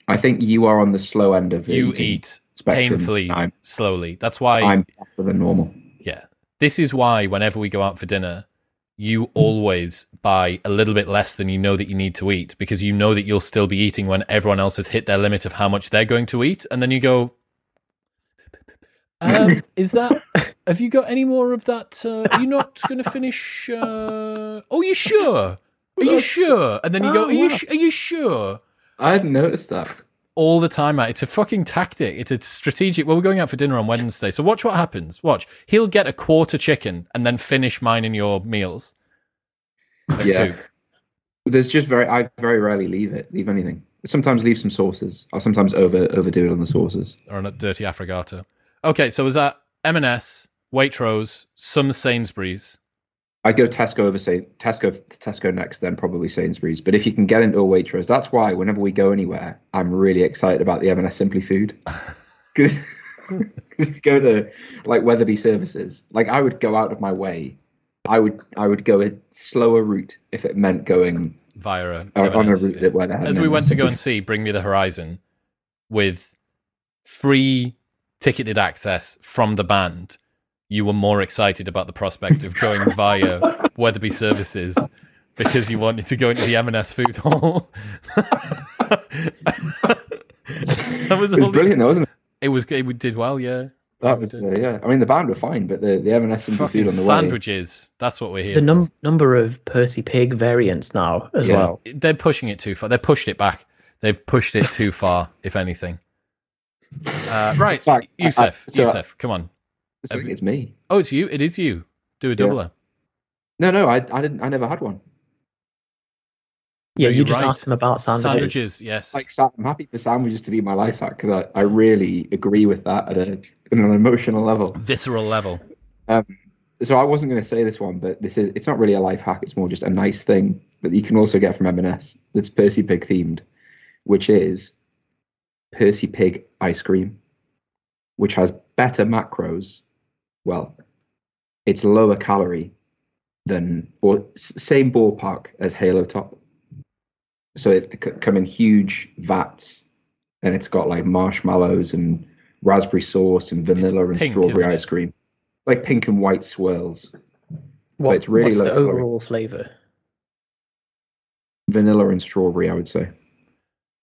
I think you are on the slow end of the you eat spectrum. painfully I'm, slowly. That's why, I'm faster than normal. yeah. This is why whenever we go out for dinner, you always buy a little bit less than you know that you need to eat because you know that you'll still be eating when everyone else has hit their limit of how much they're going to eat. And then you go, um, is that, have you got any more of that? Uh, are you not going to finish? Uh, oh, you sure? Are you sure? And then you go, Oh, are you, are you sure? I hadn't noticed that. All the time, mate. It's a fucking tactic. It's a strategic. Well, we're going out for dinner on Wednesday, so watch what happens. Watch. He'll get a quarter chicken and then finish mine and your meals. Yeah. There's just very. I very rarely leave it. Leave anything. Sometimes leave some sauces. I'll sometimes over overdo it on the sauces. or on a dirty affogato. Okay, so was that M&S, Waitrose, some Sainsbury's? I go Tesco over say Tesco Tesco next, then probably Sainsbury's. But if you can get into a Waitrose, that's why whenever we go anywhere, I'm really excited about the M&S Simply Food. Because if you go to like Wetherby Services, like I would go out of my way. I would I would go a slower route if it meant going Via a, uh, on a route yeah. that where As we went to go and see Bring Me the Horizon with free ticketed access from the band, you were more excited about the prospect of going via Wetherby Services because you wanted to go into the M&S food hall. that was It was brilliant, though, wasn't it? It was. It did well. Yeah. That was uh, yeah. I mean, the band were fine, but the the M&S Simply Fucking Food on the way. sandwiches. That's what we're here. The for. num- number of Percy Pig variants now as Yeah. well. They're pushing it too far. They've pushed it back. They've pushed it too far, if anything. Uh, right, In fact, I- I- so- Yusuf, come on. I think it's me. Oh, it's you. It is you. Do a doubler. No, no, I I didn't. I never had one. Yeah, No, you just right. asked him about sandwiches. Sandwiches. yes. Like, I'm happy for sandwiches to be my life hack because I, I really agree with that at a at an emotional level. Visceral level. Um, So I wasn't going to say this one, but this is it's not really a life hack. It's more just a nice thing that you can also get from M&S that's Percy Pig themed, which is Percy Pig ice cream, which has better macros. Well, it's lower calorie than or same ballpark as Halo Top. So it c- come in huge vats, and it's got like marshmallows and raspberry sauce and vanilla and strawberry ice cream, like pink and white swirls. What, it's really what's low the calorie. overall flavour? vanilla and strawberry, I would say.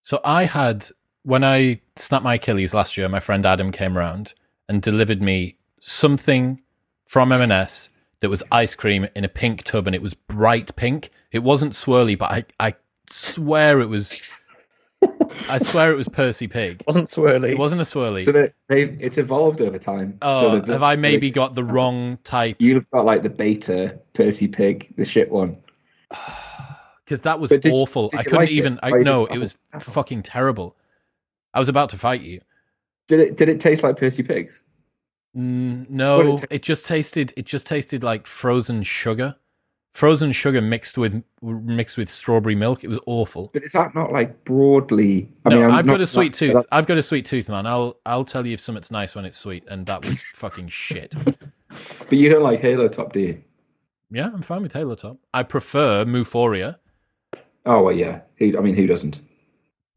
So I had when I snapped my Achilles last year. My friend Adam came around and delivered me something from M&S that was ice cream in a pink tub, and it was bright pink. It wasn't swirly, but I I swear it was. I swear it was Percy Pig. wasn't swirly. It wasn't a swirly. So that they've it's evolved over time. oh, so the- have I maybe it's- got the wrong type? You've got like the beta Percy Pig, the shit one. Because that was But did- awful. did I you couldn't like it? even. I Oh, you no, didn't? it was Oh. fucking terrible. I was about to fight you. Did it did it taste like Percy Pigs? Mm, no, it it just tasted. It just tasted like frozen sugar, frozen sugar mixed with mixed with strawberry milk. It was awful. But is that not like broadly? I no, mean, I've not- got a sweet tooth. that- I've got a sweet tooth, man. I'll I'll tell you if something's nice when it's sweet, and that was fucking shit. But you don't like Halo Top, do you? Yeah, I'm fine with Halo Top. I prefer Moo-phoria, Oh well, yeah. Who, I mean, who doesn't?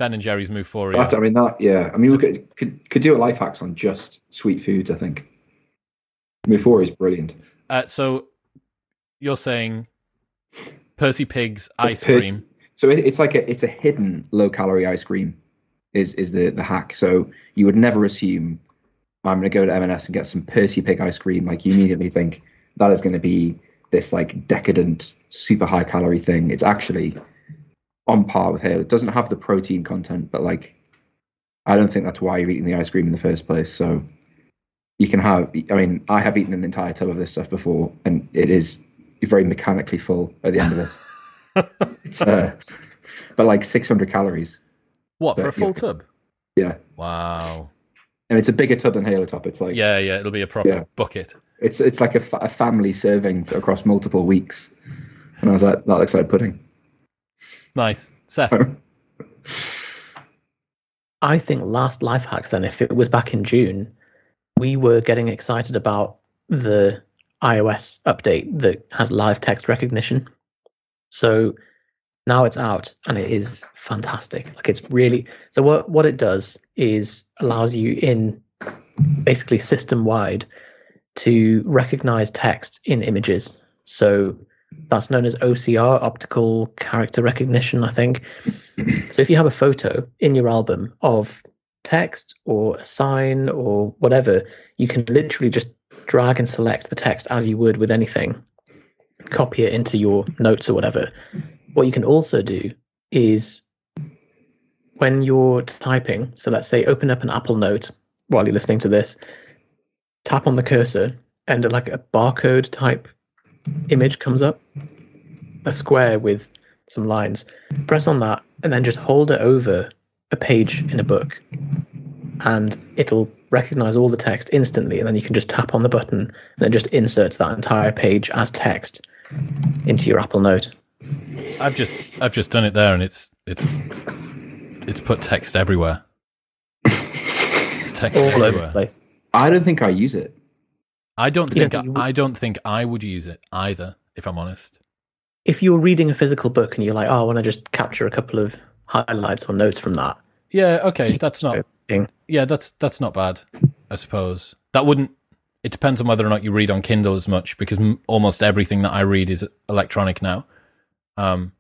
Ben and Jerry's Moo-phoria. That, I mean, that. Yeah. I mean, we could, could could do a life hacks on just sweet foods. I think. Moo-phoria is brilliant. Uh, so you're saying Percy Pig's ice Percy- cream? So it, it's like a it's a hidden low calorie ice cream, is is the the hack. So you would never assume I'm going to go to M&S and get some Percy Pig ice cream. Like you immediately think that is going to be this like decadent, super high calorie thing. It's actually on par with Halo. It doesn't have the protein content, but like I don't think that's why you're eating the ice cream in the first place. So you can have. I mean, I have eaten an entire tub of this stuff before, and it is very mechanically full at the end of this. it's uh, but like 600 calories. What for a full yeah. tub? Yeah, Wow. and it's a bigger tub than Halo Top. It's like Yeah, yeah. It'll be a proper Yeah. bucket. it's it's like a, fa- a family serving across multiple weeks. And I was like, that looks like pudding. Nice, Seth. I think last life hacks then, if it was back in June, we were getting excited about the iOS update that has live text recognition. So now it's out and it is fantastic. Like it's really so what what it does is allows you in basically system wide to recognize text in images. So that's known as OCR, optical character recognition, I think. So if you have a photo in your album of text or a sign or whatever, you can literally just drag and select the text as you would with anything, copy it into your notes or whatever. What you can also do is when you're typing, so let's say open up an Apple Note while you're listening to this, tap on the cursor and like a barcode type image comes up, a square with some lines. Press on that and then just hold it over a page in a book, and it'll recognize all the text instantly. And then you can just tap on the button and it just inserts that entire page as text into your Apple Note. I've just I've just done it there, and it's it's it's put text everywhere. It's text All over the place. I don't think I use it. I don't You think don't I, think I don't think I would use it either. If I'm honest. If you're reading a physical book and you're like, oh, I want to just capture a couple of highlights or notes from that, Yeah. Okay. That's not. Yeah. That's that's not bad. I suppose that wouldn't. It depends on whether or not you read on Kindle as much, because m- almost everything that I read is electronic now. Um.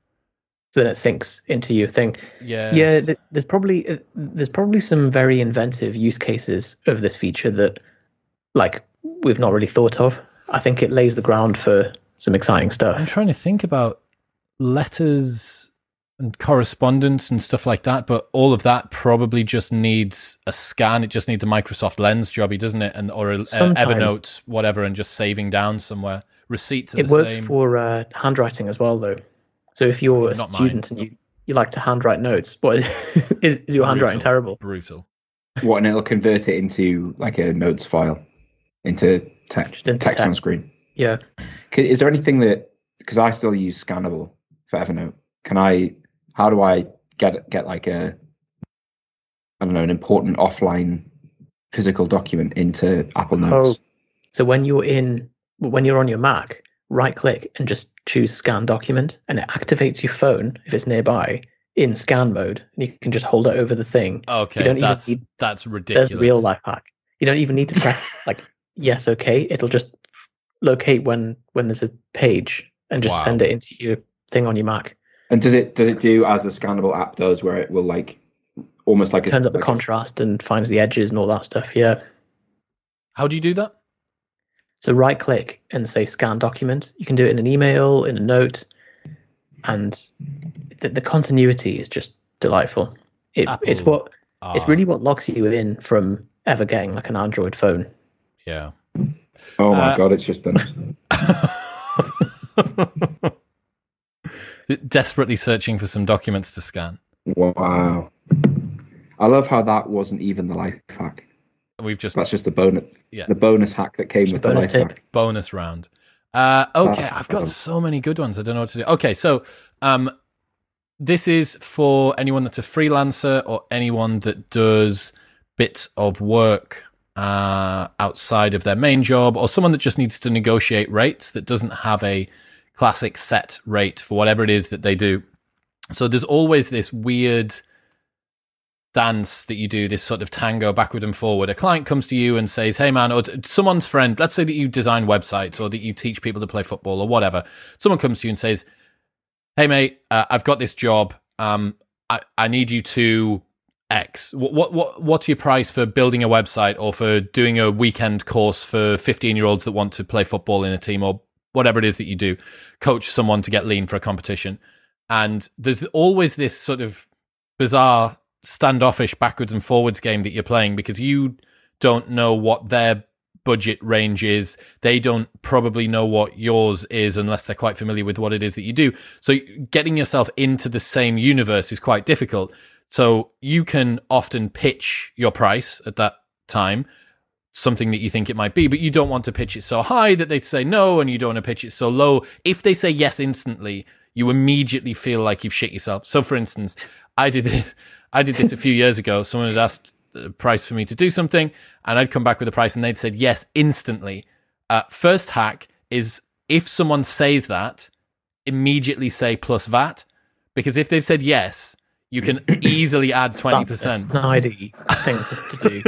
so then it syncs into your thing. Yeah. Yeah, th- there's probably uh, there's probably some very inventive use cases of this feature that, like, we've not really thought of. I think it lays the ground for some exciting stuff. I'm trying to think about letters and correspondence and stuff like that, but all of that probably just needs a scan. It just needs a Microsoft Lens jobby, doesn't it? And or a, a Evernote, whatever, and just saving down somewhere. Receipts are It the works same. for uh, handwriting as well, though. So if you're a Not mine. student and you, you like to handwrite notes, what is, is your handwriting terrible? Brutal. What, and it'll convert it into like a notes file, into te- Just into text on screen. Yeah. Is there anything that because I still use Scannable for Evernote? Can I? How do I get get like a I don't know an important offline physical document into Apple oh, Notes? Oh, so when you're in when you're on your Mac, right click and just choose scan document and it activates your phone if it's nearby in scan mode and you can just hold it over the thing. Okay, don't even that's need- that's ridiculous. There's the real life hack. You don't even need to press like yes, okay. It'll just locate when when there's a page and just Wow. send it into your thing on your Mac. And does it does it do as the Scannable app does, where it will like almost like a- Turns up the like a- contrast and finds the edges and all that stuff. Yeah. How do you do that? So right click and say scan document. You can do it in an email, in a note, and the, the continuity is just delightful. It, it's Apple. what it's Ah, really what locks you in from ever getting like an Android phone. Yeah. Oh my Uh, god, it's just done. Desperately searching for some documents to scan. Wow. I love how that wasn't even the life hack. We've just That's just the bonus Yeah. the bonus hack that came Just with the the bonus life tip. hack. bonus round. Uh, okay, That's I've got fun. so many good ones. I don't know what to do. Okay, so um, this is for anyone that's a freelancer or anyone that does bits of work uh, outside of their main job, or someone that just needs to negotiate rates that doesn't have a classic set rate for whatever it is that they do. So there's always this weird dance that you do, this sort of tango backward and forward. A client comes to you and says, Hey man, or someone's friend, let's say that you design websites or that you teach people to play football or whatever. Someone comes to you and says, Hey mate, uh, I've got this job. Um, I, I need you to X. What, what, what, what's your price for building a website or for doing a weekend course for 15 year olds that want to play football in a team or whatever it is that you do, coach someone to get lean for a competition. And there's always this sort of bizarre standoffish backwards and forwards game that you're playing because you don't know what their budget range is. They don't probably know what yours is unless they're quite familiar with what it is that you do. So getting yourself into the same universe is quite difficult. So you can often pitch your price at that time, something that you think it might be, but you don't want to pitch it so high that they say no, and you don't want to pitch it so low. If they say yes instantly, you immediately feel like you've shit yourself. So, for instance, I did this. I did this a few years ago. Someone had asked a price for me to do something, and I'd come back with a price, and they'd said yes instantly. Uh, first hack is if someone says that, immediately say plus VAT, because if they've said yes, you can easily add twenty That's a snidey thing just to do.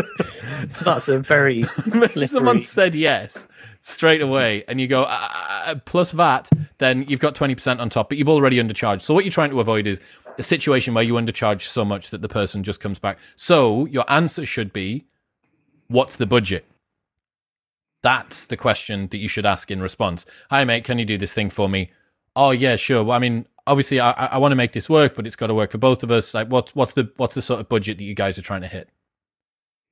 That's a very slippery. someone said yes straight away and you go uh, uh, plus VAT, then you've got 20% on top, but you've already undercharged. So what you're trying to avoid is a situation where you undercharge so much that the person just comes back. So your answer should be, what's the budget? That's the question that you should ask in response. Hi, mate, can you do this thing for me? Oh, yeah, sure. Well, I mean, obviously, I, I want to make this work, but it's got to work for both of us. Like, what's what's the what's the sort of budget that you guys are trying to hit?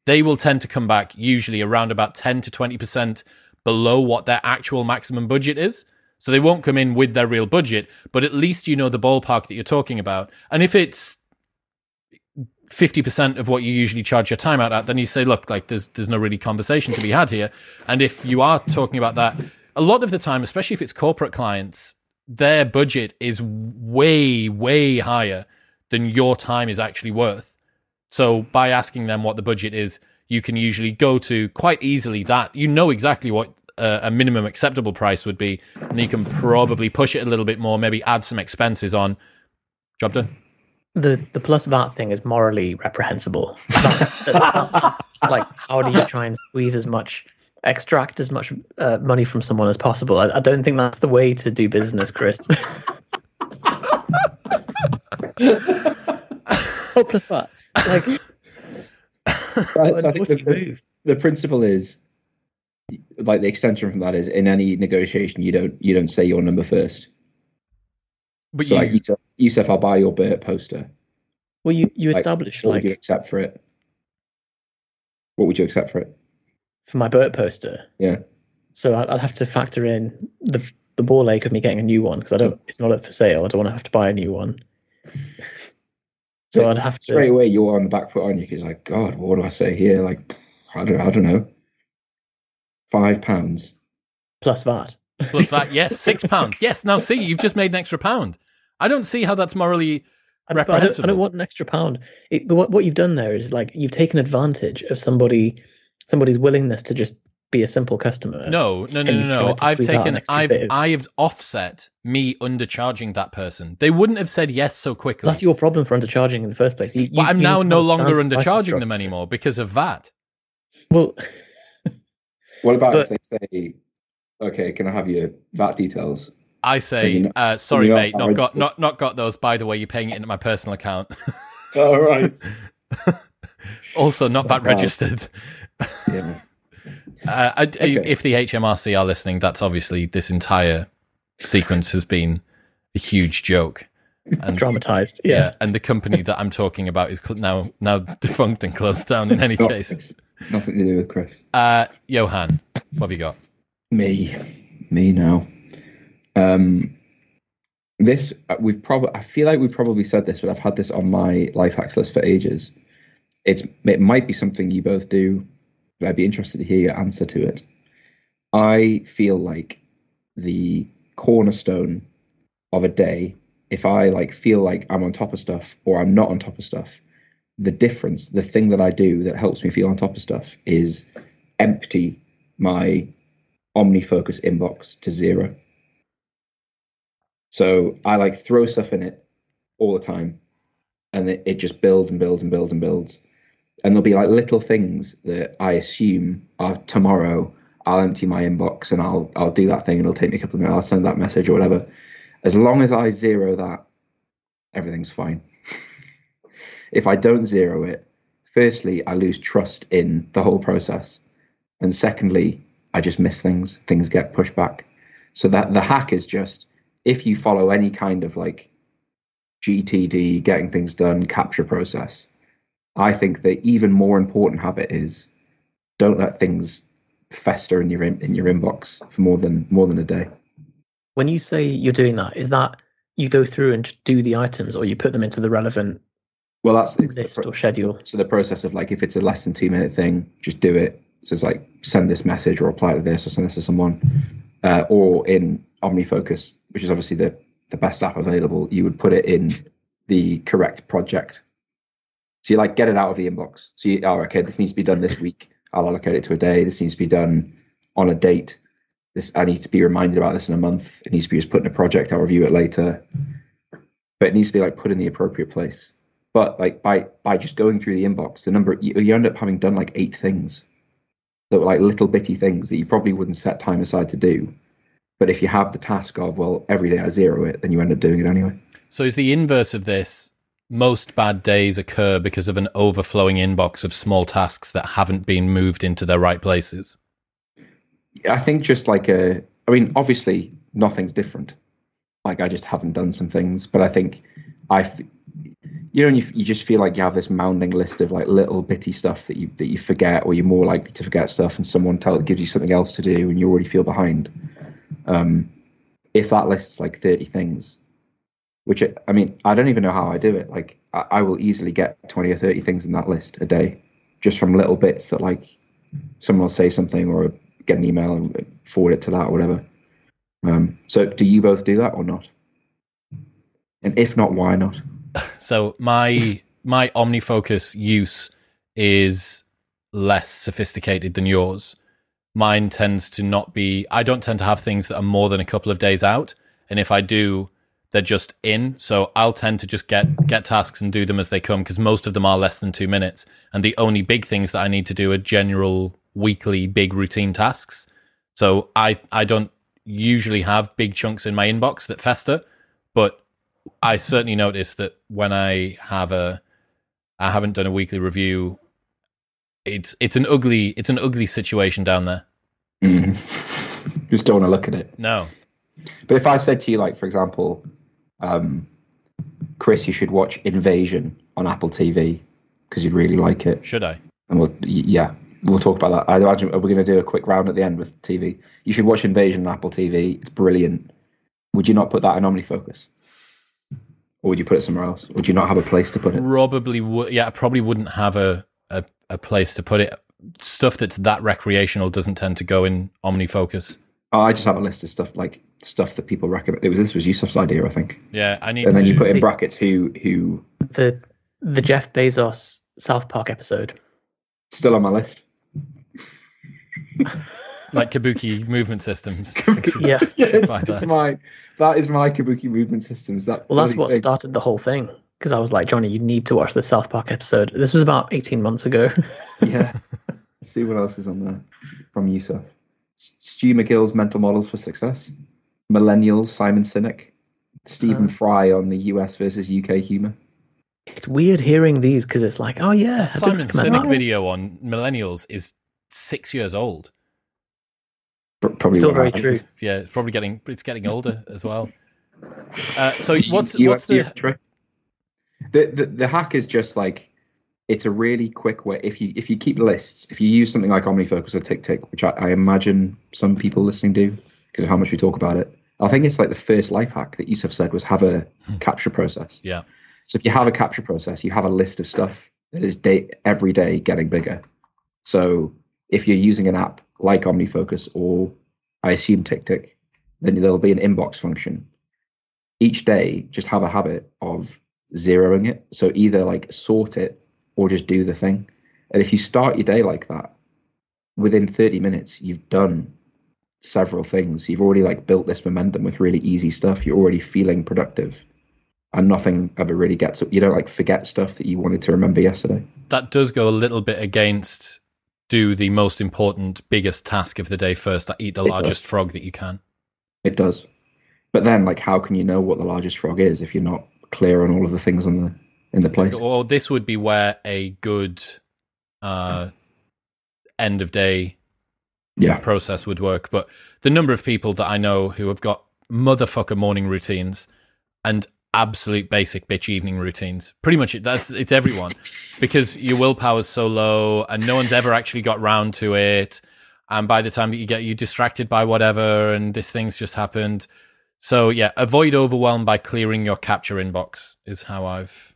They will tend to come back usually around about ten to twenty percent below what their actual maximum budget is. So they won't come in with their real budget, but at least you know the ballpark that you're talking about. And if it's 50% of what you usually charge your time out at, then you say, look, like there's, there's no really conversation to be had here. And if you are talking about that, a lot of the time, especially if it's corporate clients, their budget is way, way higher than your time is actually worth. So by asking them what the budget is, you can usually go to quite easily that you know exactly what uh, a minimum acceptable price would be, and you can probably push it a little bit more, maybe add some expenses on. Job done. the the plus VAT thing is morally reprehensible. Like, how do you try and squeeze as much, extract as much uh, money from someone as possible? I, I don't think that's the way to do business, Chris. plus VAT. Like, Right, so I what think the, you the, move? the principle is like the extension from that is in any negotiation you don't you don't say your number first. But so you, like Yusuf, Yusuf, I'll buy your Bert poster. Well, you you like, establish What would you accept for it? What would you accept for it? For my Bert poster. Yeah. So I'd, I'd have to factor in the the ball ache of me getting a new one because I don't. It's not up for sale. I don't want to have to buy a new one. So Yeah, I'd have to. Straight away, you're on the back foot, aren't you? Because like, God, what do I say here? Like, I don't, I don't know. Five pounds. plus VAT. plus that, yes, six pounds. Yes, now see, you've just made an extra pound. I don't see how that's morally I, but I, don't, I don't want an extra pound. It, but what what you've done there is like you've taken advantage of somebody somebody's willingness to just be a simple customer. No, no, no, no, no. I've squeeze out an taken, I've, I've offset me undercharging that person. They wouldn't have said yes so quickly. that's your problem for undercharging in the first place. You, but you- I'm you now no longer undercharging them anymore because of that. Well, What about But- if they say, "Okay, can I have your VAT details?" I say, not- uh, sorry, you're not mate, not got, registered. not, not got those. By the way, you're paying it into my personal account. All right. also, not VAT That's hard. registered. Yeah. Uh, I, Okay. If the HMRC are listening, that's obviously this entire sequence has been a huge joke. And dramatized. yeah. Yeah. and the company that I'm talking about is now now defunct and closed down. In any Not case. Nothing to do with Chris. uh, Johan, what have you got? Me, me now. Um, this uh, we've probably. I feel like we've probably said this, but I've had this on my life hacks list for ages. It's it might be something you both do, but I'd be interested to hear your answer to it. I feel like the cornerstone of a day. If I like feel like I'm on top of stuff or I'm not on top of stuff, the difference, the thing that I do that helps me feel on top of stuff is empty my OmniFocus inbox to zero. So I like throw stuff in it all the time and it, it just builds and builds and builds and builds. And there'll be like little things that I assume are tomorrow. I'll empty my inbox and I'll I'll do that thing and it'll take me a couple of minutes. I'll send that message or whatever. As long as I zero that, everything's fine. if I don't zero it, firstly, I lose trust in the whole process. And secondly, I just miss things. Things get pushed back. So that the hack is just if you follow any kind of like GTD, getting things done, capture process, I think the even more important habit is don't let things fester in your in, in your inbox for more than more than a day. When you say you're doing that, is that you go through and do the items, or you put them into the relevant Well, that's the list pro- or schedule? so the process of like if it's a less than two minute thing, just do it. So it's like send this message or reply to this or send this to someone. Uh, or in OmniFocus, which is obviously the the best app available, you would put it in the correct project. So you like get it out of the inbox. So you, oh, okay, this needs to be done this week. I'll allocate it to a day. This needs to be done on a date. This I need to be reminded about this in a month. It needs to be just put in a project. I'll review it later. But it needs to be like put in the appropriate place. But like by by just going through the inbox, the number you, you end up having done like eight things that were like little bitty things that you probably wouldn't set time aside to do. But if you have the task of well, every day I zero it, then you end up doing it anyway. So is the inverse of this most bad days occur because of an overflowing inbox of small tasks that haven't been moved into their right places? I think just like a, I mean, obviously nothing's different. Like I just haven't done some things, but I think I, you know, you, you just feel like you have this mounding list of like little bitty stuff that you that you forget, or you're more likely to forget stuff, and someone tells gives you something else to do, and you already feel behind. Um, if that list's like 30 things, which I, mean, I don't even know how I do it. Like I, I will easily get 20 or 30 things in that list a day, just from little bits that like someone will say something or get an email and forward it to that or whatever. Um, so do you both do that or not? And if not, why not? So my my OmniFocus use is less sophisticated than yours. Mine tends to not be. I don't tend to have things that are more than a couple of days out, and if I do, they're just in. So I'll tend to just get get tasks and do them as they come because most of them are less than two minutes, and the only big things that I need to do are general weekly big routine tasks. So I I don't usually have big chunks in my inbox that fester, but I certainly notice that when I have a I haven't done a weekly review, it's it's an ugly it's an ugly situation down there. Mm. Just don't want to look at it. No. But if I said to you, like, for example, um, Chris, you should watch Invasion on Apple TV because you'd really like it. Should I? And we'll, yeah, we'll talk about that. I imagine we're going to do a quick round at the end with TV. You should watch Invasion on Apple TV. It's brilliant. Would you not put that in OmniFocus? Or would you put it somewhere else? Would you not have a place to put it? Probably would yeah, I probably wouldn't have a, a, a place to put it. Stuff that's that recreational doesn't tend to go in OmniFocus. Oh, I just have a list of stuff like stuff that people recommend. It was this was Yusuf's idea, I think. Yeah, I need And then to you put in brackets who who The the Jeff Bezos South Park episode. still on my list. like kabuki movement systems. Yeah. Yeah, it's, Like it's that. my that is my kabuki movement systems. That Well, that's what thing. started the whole thing. Because I was like, Johnny, you need to watch the South Park episode. This was about 18 months ago. Yeah. Let's see what else is on there from Yusuf. Stu McGill's Mental Models for Success. Millennials, Simon Sinek. Stephen Uh. Fry on the US versus UK humor. it's weird hearing these because it's like, oh, yeah. That Simon don't Sinek video on millennials is six years old. Pr- Probably Still very happened. true. Yeah, it's probably getting it's getting older as well. Uh, so you- what's you- what's you the try- the, the the hack is just like it's a really quick way if you if you keep lists if you use something like OmniFocus or TickTick which I, I imagine some people listening do because of how much we talk about it I think it's like the first life hack that Yusuf said was have a hmm. capture process yeah so if you have a capture process you have a list of stuff that is day every day getting bigger so if you're using an app like OmniFocus or I assume TickTick then there'll be an inbox function. Each day, just have a habit of zeroing it. So either like sort it or just do the thing. And if you start your day like that, within 30 minutes, you've done several things. You've already like built this momentum with really easy stuff. You're already feeling productive. And nothing ever really gets you don't like forget stuff that you wanted to remember yesterday. That does go a little bit against do the most important, biggest task of the day first. Eat the It largest does. frog that you can. It does. But then like how can you know what the largest frog is if you're not clear on all of the things on the in the place? Or this would be where a good uh, end of day Yeah. process would work. But the number of people that I know who have got motherfucker morning routines and absolute basic bitch evening routines, pretty much it, that's it's everyone because your willpower's so low and no one's ever actually got round to it. And by the time that you get you distracted by whatever and this thing's just happened. So yeah, avoid overwhelm by clearing your capture inbox is how I've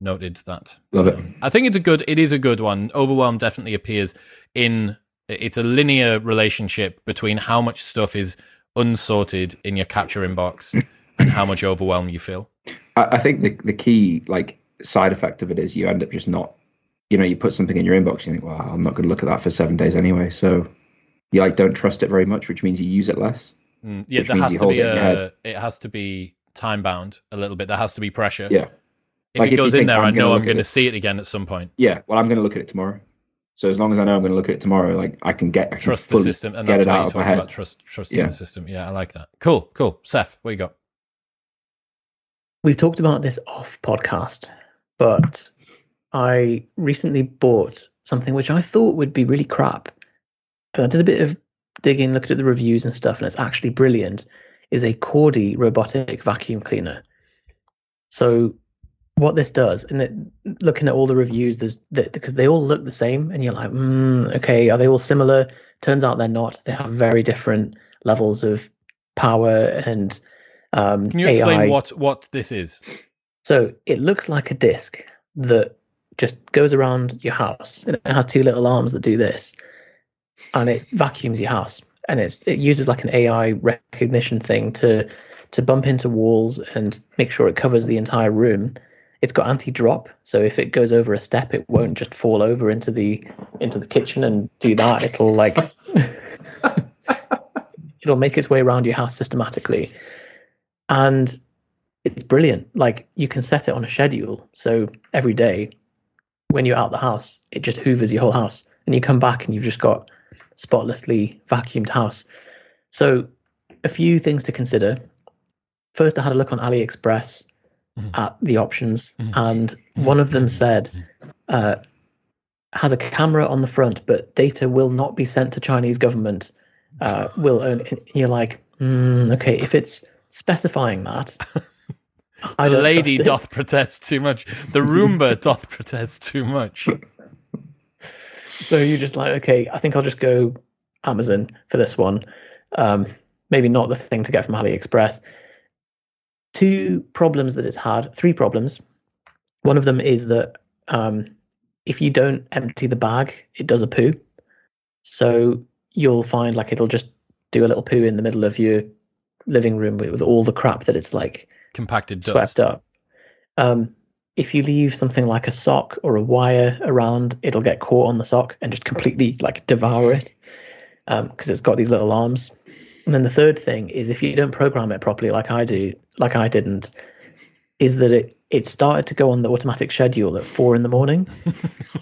noted that. Love it. I think it's a good. It is a good one. Overwhelm definitely appears in. It's a linear relationship between how much stuff is unsorted in your capture inbox and how much overwhelm you feel. I, I think the the key like side effect of it is you end up just not you know, you put something in your inbox, you think, well, I'm not gonna look at that for seven days anyway. So you like don't trust it very much, which means you use it less. Mm, yeah, there has to be a. It has to be time bound a little bit. There has to be pressure. Yeah. If Like, it if you goes in think, there, I'm I know I'm going to see it again at some point. Yeah, well I'm gonna look at it tomorrow. So as long as I know I'm gonna look at it tomorrow, like I can get I can Trust the system, and get that's it why out you of my talked head. about trust trusting Yeah. the system. Yeah, I like that. Cool, cool. Seth, what you got? We've talked about this off podcast, but I recently bought something which I thought would be really crap. And I did a bit of digging, looked at the reviews and stuff, and it's actually brilliant. Is a Coredy robotic vacuum cleaner. So what this does, and it, looking at all the reviews, there's the, because they all look the same, and you're like, mm, okay, are they all similar? Turns out they're not. They have very different levels of power and um, Can you AI. explain what what this is? So it looks like a disc that just goes around your house, and it has two little arms that do this, and it vacuums your house. And it's it uses like an AI recognition thing to to bump into walls and make sure it covers the entire room. It's got anti-drop, so if it goes over a step, it won't just fall over into the into the kitchen and do that. It'll like it'll make its way around your house systematically, and it's brilliant. Like you can set it on a schedule, so every day when you're out the house, it just hoovers your whole house, and you come back and you've just got spotlessly vacuumed house. So a few things to consider. First, I had a look on AliExpress Mhm. at the options, Mhm. and one of them said uh, has a camera on the front, but data will not be sent to Chinese government. Uh, will own. You're like, mm, okay, if it's specifying that, I the lady doth protest too much. The Roomba doth protest too much. So you're just like, okay, I think I'll just go Amazon for this one. Um, maybe not the thing to get from AliExpress. Two problems that it's had, three problems. One of them is that um, if you don't empty the bag, it does a poo. So you'll find like it'll just do a little poo in the middle of your living room with, with all the crap that it's like Compacted dust. swept up. Um, if you leave something like a sock or a wire around, it'll get caught on the sock and just completely like devour it because it's got these little arms. And then the third thing is if you don't program it properly, like I do, like I didn't, is that it it started to go on the automatic schedule at four in the morning,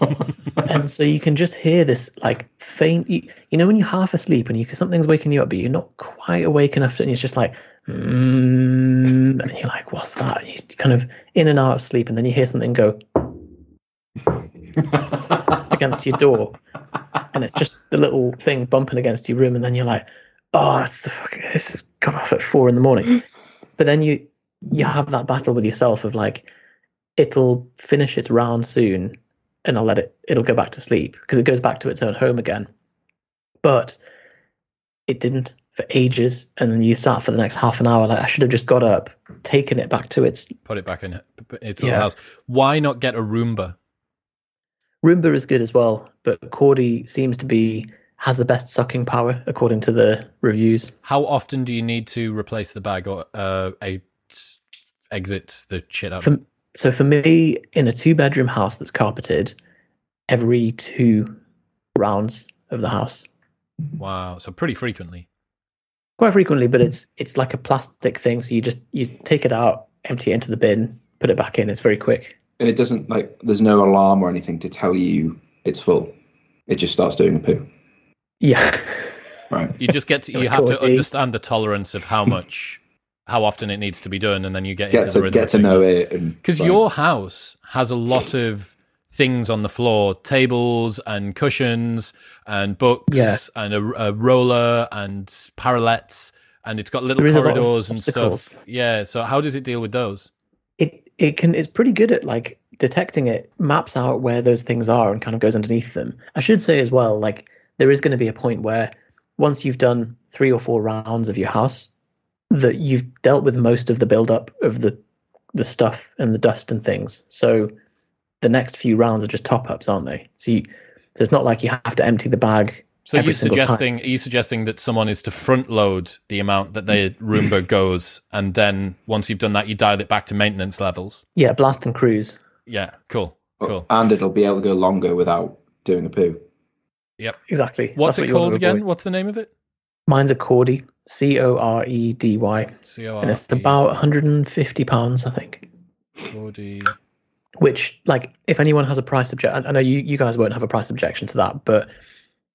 and so you can just hear this like faint. You, you know when you're half asleep and you something's waking you up, but you're not quite awake enough, and it's just like, mm, and you're like, what's that? And you kind of in and out of sleep, and then you hear something go against your door, and it's just the little thing bumping against your room, and then you're like, oh, it's the fucking this has gone off at four in the morning. But then you you have that battle with yourself of like, it'll finish its round soon, and I'll let it. It'll go back to sleep because it goes back to its own home again. But it didn't for ages, and then you sat for the next half an hour. Like I should have just got up, taken it back to its Put it back in its Yeah. house. Why not get a Roomba? Roomba is good as well, but Coredy seems to be has the best sucking power according to the reviews. How often do you need to replace the bag or uh, a exit the shit out? For, so for me, in a two-bedroom house that's carpeted, every two rounds of the house. Wow, so pretty frequently. Quite frequently, but it's it's like a plastic thing. So you just you take it out, empty it into the bin, put it back in. It's very quick. And it doesn't like there's no alarm or anything to tell you it's full. It just starts doing a poo. Yeah. Right. You just get to, you have to understand the tolerance of how much, how often it needs to be done, and then you get, Get into the to rhythm get to know it Because your house has a lot of things on the floor tables and cushions and books Yeah. and a, a roller and parallettes and it's got little There is a lot of corridors and stuff. Yeah. So, how does it deal with those? it it can it's pretty good at like detecting it maps out where those things are and kind of goes underneath them i should say as well like there is going to be a point where once you've done three or four rounds of your house that you've dealt with most of the buildup of the the stuff and the dust and things so the next few rounds are just top ups aren't they so, you, so it's not like you have to empty the bag So, every you single time. suggesting, are you suggesting that someone is to front load the amount that their Roomba goes, and then once you've done that, you dial it back to maintenance levels? yeah blast and cruise Yeah. Cool. Cool. and it'll be able to go longer without doing a poo. Exactly. What's That's it want called again? What's the name of it? mine's a Coredy. C-o-r-e-d-y C-O-R-E. and it's about 150 pounds i think. Coredy. which like if anyone has a price objection i know you, you guys won't have a price objection to that but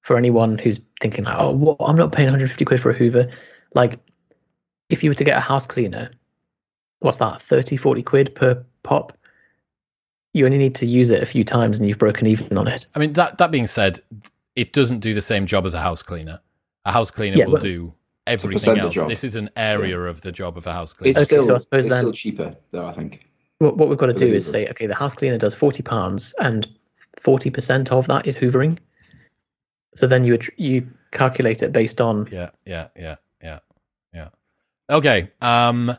for anyone who's thinking like oh what, i'm not paying 150 quid for a hoover. Like if you were to get a house cleaner what's that 30 40 quid per pop? You only need to use it a few times and you've broken even on it. I mean, that that being said, it doesn't do the same job as a house cleaner. A house cleaner Yeah, will but- do everything else. of- This is an area of the job of a house cleaner. It's Okay, still so I suppose it's then- still cheaper though. I think. what, what we've got to do is say okay the house cleaner does 40 pounds and 40% of that is hoovering so then you attr- you calculate it based on yeah, yeah, yeah, yeah, yeah. Okay. Um,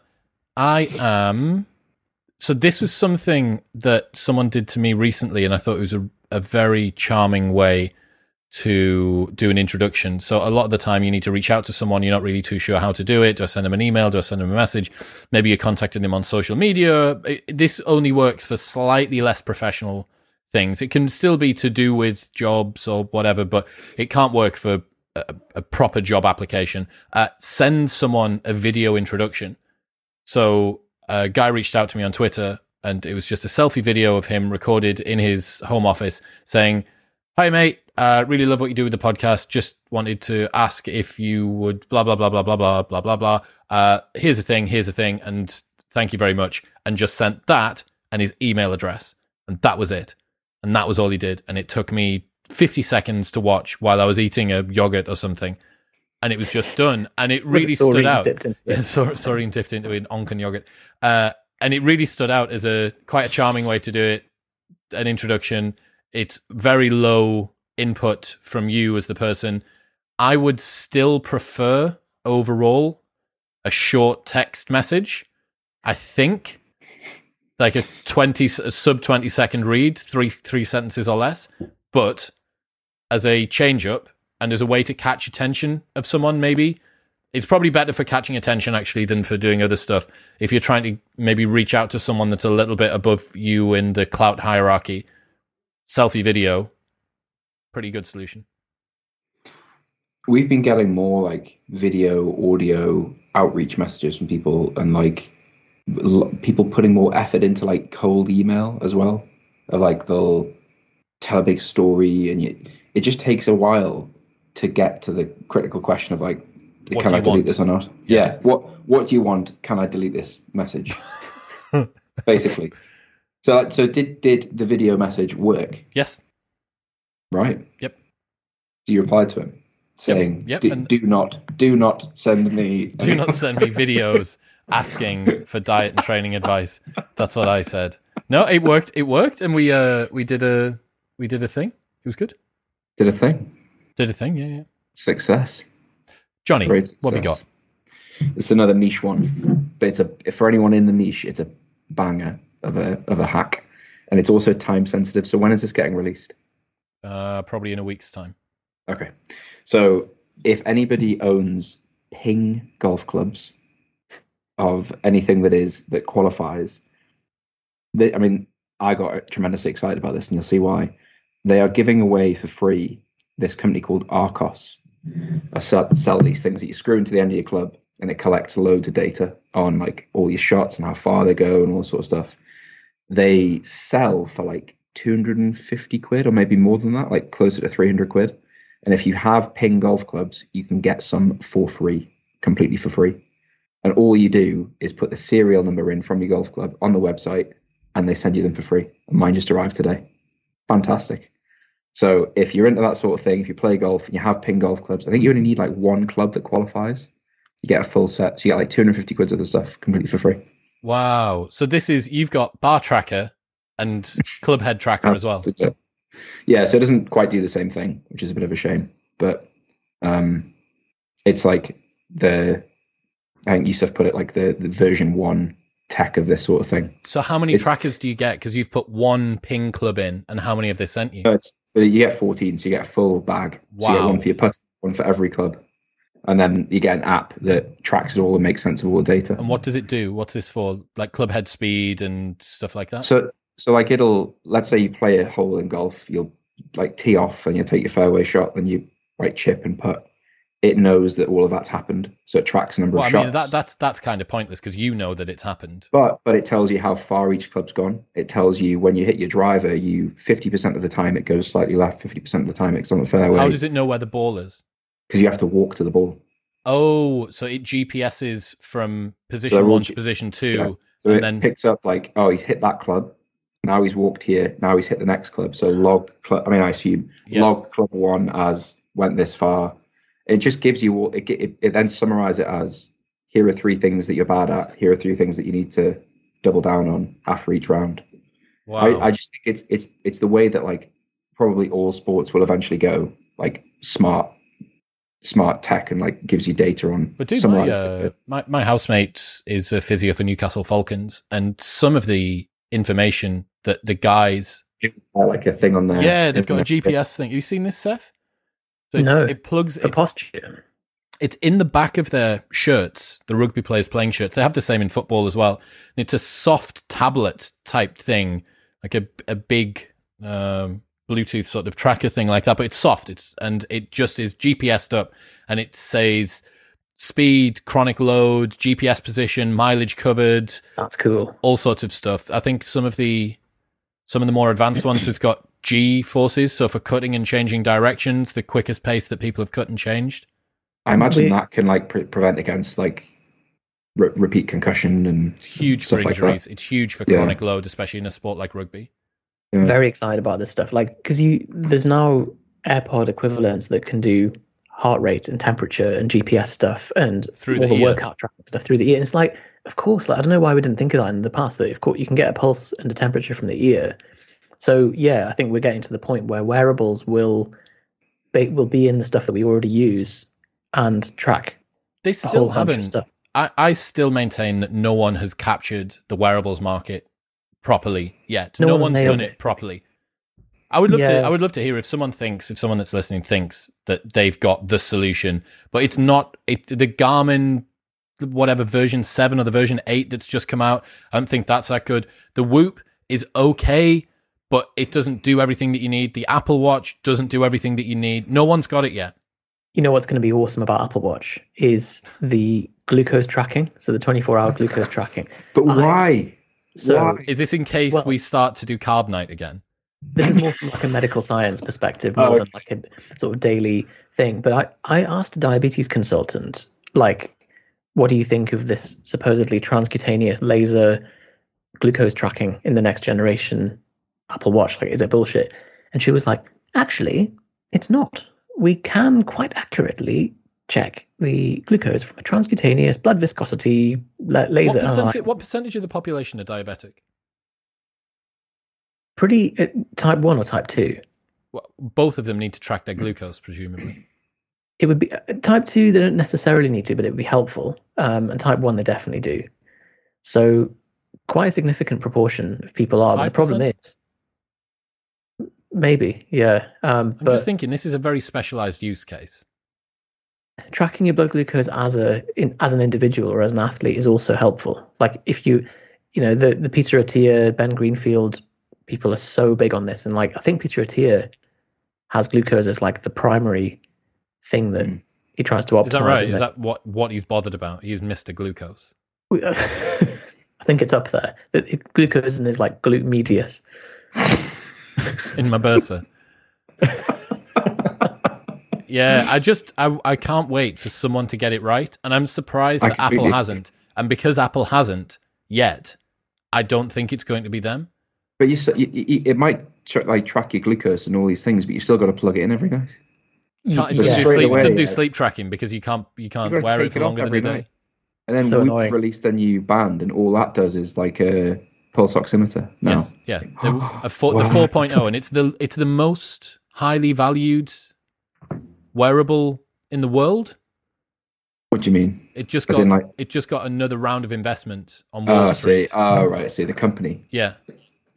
I am. So this was something that someone did to me recently, and I thought it was a, a very charming way to do an introduction. So a lot of the time, you need to reach out to someone. You're not really too sure how to do it. Do I send them an email? Do I send them a message? Maybe you're contacting them on social media. This only works for slightly less professional things. It can still be to do with jobs or whatever, but it can't work for a, a proper job application. Uh, send someone a video introduction. So a guy reached out to me on Twitter, and it was just a selfie video of him recorded in his home office saying, "Hi mate, uh, really love what you do with the podcast. Just wanted to ask if you would blah blah blah blah blah blah blah blah blah. Uh, here's a thing, here's a thing, and thank you very much." And just sent that and his email address, and that was it. And that was all he did. And it took me 50 seconds to watch while I was eating a yogurt or something. And it was just done. And it really stood out. dipped into it. Yeah, sorry, dipped into an Onken yogurt. Uh, and it really stood out as a quite a charming way to do it. An introduction. It's very low input from you as the person. I would still prefer overall a short text message. I think like a 20 a sub 20 second read, three three sentences or less. But as a change up and as a way to catch attention of someone maybe it's probably better for catching attention actually than for doing other stuff. If you're trying to maybe reach out to someone that's a little bit above you in the clout hierarchy, selfie video, pretty good solution. We've been getting more like video, audio outreach messages from people, and like people putting more effort into like cold email as well. Of like they'll tell a big story, and you, it just takes a while to get to the critical question of like, What can I delete want? this or not? Yes. Yeah. What What do you want? Can I delete this message? Basically. So so did did the video message work? Yes. Right. Yep. So you replied to him saying, yep, do, and- do not, do not send me. Do not send me videos asking for diet and training advice. That's what I said. No, it worked. It worked, and we uh we did a we did a thing. It was good. Did a thing. Did a thing. Yeah, yeah. Success. Johnny, Great what have we got? It's another niche one, but it's a for anyone in the niche, it's a banger of a of a hack, and it's also time sensitive. So when is this getting released? Uh, probably in a week's time. Okay. So if anybody owns ping golf clubs of anything that is that qualifies, they, I mean, I got tremendously excited about this, and you'll see why. They are giving away for free this company called Arccos. I sell, sell these things that you screw into the end of your club, and it collects loads of data on like all your shots and how far they go and all sort of stuff. They sell for like 250 quid or maybe more than that, like closer to 300 quid. And if you have ping golf clubs, you can get some for free, completely for free. And all you do is put the serial number in from your golf club on the website and they send you them for free. And mine just arrived today. Fantastic. So if you're into that sort of thing, if you play golf and you have ping golf clubs, I think you only need like one club that qualifies. You get a full set. So you get like 250 quid of the stuff completely for free. Wow. So this is you've got bar tracker and club head tracker as well. Yeah, so it doesn't quite do the same thing, which is a bit of a shame. But um it's like the I think Yusuf put it like the, the version one tech of this sort of thing. So how many It's- trackers do you get? Because you've put one ping club in, and how many have they sent you? So, you get 14, so you get a full bag. So you get Wow. one for your putt, one for every club. And then you get an app that tracks it all and makes sense of all the data. And what does it do? What's this for? Like club head speed and stuff like that? So, so like it'll, let's say you play a hole in golf, you'll like tee off and you take your fairway shot, then you like chip and putt. It knows that all of that's happened, so it tracks the number well, I of shots. mean that that's that's kind of pointless because you know that it's happened. But but it tells you how far each club's gone. It tells you when you hit your driver, you fifty percent of the time it goes slightly left, fifty percent of the time it's on the fairway. How does it know where the ball is? Because you have to walk to the ball. Oh, so it GPSs from position all one to position two. Yeah. So And it then- picks up like, oh, he's hit that club. Now he's walked here. Now he's hit the next club. So log club. I mean, I assume Yeah. log club one as went this far. It just gives you all. It, it, it then summarizes it as here are three things that you're bad at. Here are three things that you need to double down on after each round. Wow. I, I just think it's it's it's the way that like probably all sports will eventually go. Like smart, smart tech and like gives you data on. But dude, my, summarizing uh, my my housemate is a physio for Newcastle Falcons, and some of the information that the guys, like a thing on there. yeah, they've got a GPS thing. You seen this, Seth? So it's, No. it plugs. For It's, posture. it's in the back of their shirts, the rugby players playing shirts. They have the same in football as well. And it's a soft tablet type thing, like a a big um, Bluetooth sort of tracker thing like that. But it's soft. It's and it just is GPSed up, and it says speed, chronic load, GPS position, mileage covered, That's cool. all sorts of stuff. I think some of the some of the more advanced ones has got G forces, so for cutting and changing directions, the quickest pace that people have cut and changed. I imagine that can like pre- prevent against like re- repeat concussion and It's huge for Stuff like that. injuries. it's huge for Yeah. chronic load, especially in a sport like rugby. Yeah. Very excited about this stuff. Like, because you there's now AirPod equivalents that can do heart rate and temperature and GPS stuff and Through all the the, ear. workout tracking stuff through the ear. And it's like, of course, like I don't know why we didn't think of that in the past. That of course you can get a pulse and a temperature from the ear. So yeah, I think we're getting to the point where wearables will be, will be in the stuff that we already use and track They still whole bunch of haven't. stuff. I, I still maintain that no one has captured the wearables market properly yet. No, No one's one's done it. it properly. I would love to. I would love to hear if someone thinks, if someone that's listening thinks that they've got the solution, but it's not. It, the Garmin, whatever version seven or the version eight that's just come out, I don't think that's that good. The Whoop is okay, but it doesn't do everything that you need. The Apple Watch doesn't do everything that you need. No one's got it yet. You know what's going to be awesome about Apple Watch is the glucose tracking. So the 24 hour glucose tracking. But I- why? So Why? Is this in case Well- we start to do carb night again? this is more from like a medical science perspective more Oh, than like a sort of daily thing. But I, I asked a diabetes consultant, like, what do you think of this supposedly transcutaneous laser glucose tracking in the next generation Apple Watch? Like, is it bullshit? And she was like, actually, it's not. We can quite accurately check the glucose from a transcutaneous blood viscosity la- What laser. And percentage, what percentage of the population are diabetic? pretty uh, type one or type two. Well, both of them need to track their glucose, presumably. it would be uh, type two they don't necessarily need to but it would be helpful um, and type one they definitely do so quite a significant proportion of people are but the problem is maybe, yeah. Um, I'm but just thinking this is a very specialized use case. Tracking your blood glucose as a in, as an individual or as an athlete is also helpful. Like if you, you know, the the Peter Attia, Ben Greenfield people are so big on this, and like I think Peter Attia has glucose as like the primary thing that Mm. he tries to optimize. Is that right? isn't it? that what what he's bothered about? He's Mr. Glucose. I think it's up there. The- the Glucose is like glute medius. in my Bertha. yeah, I just I I can't wait for someone to get it right, and I'm surprised I that Apple completely- hasn't. And because Apple hasn't yet, I don't think it's going to be them. But you, you, you it might tr- like track your glucose and all these things, but you've still got to plug it in every night. Can't, it So doesn't do sleep, away, do yeah. sleep tracking because you can't you can't wear it for it off longer than a day. night. And then So Whoop annoying. released a new band, and all that does is like a pulse oximeter. No, Yes, yeah, the, a four, the Wow. 4.0, and it's the it's the most highly valued wearable in the world. what do you mean? It just As got like- it just got another round of investment on Wall Oh, I see. Oh, right. I see. The company. yeah,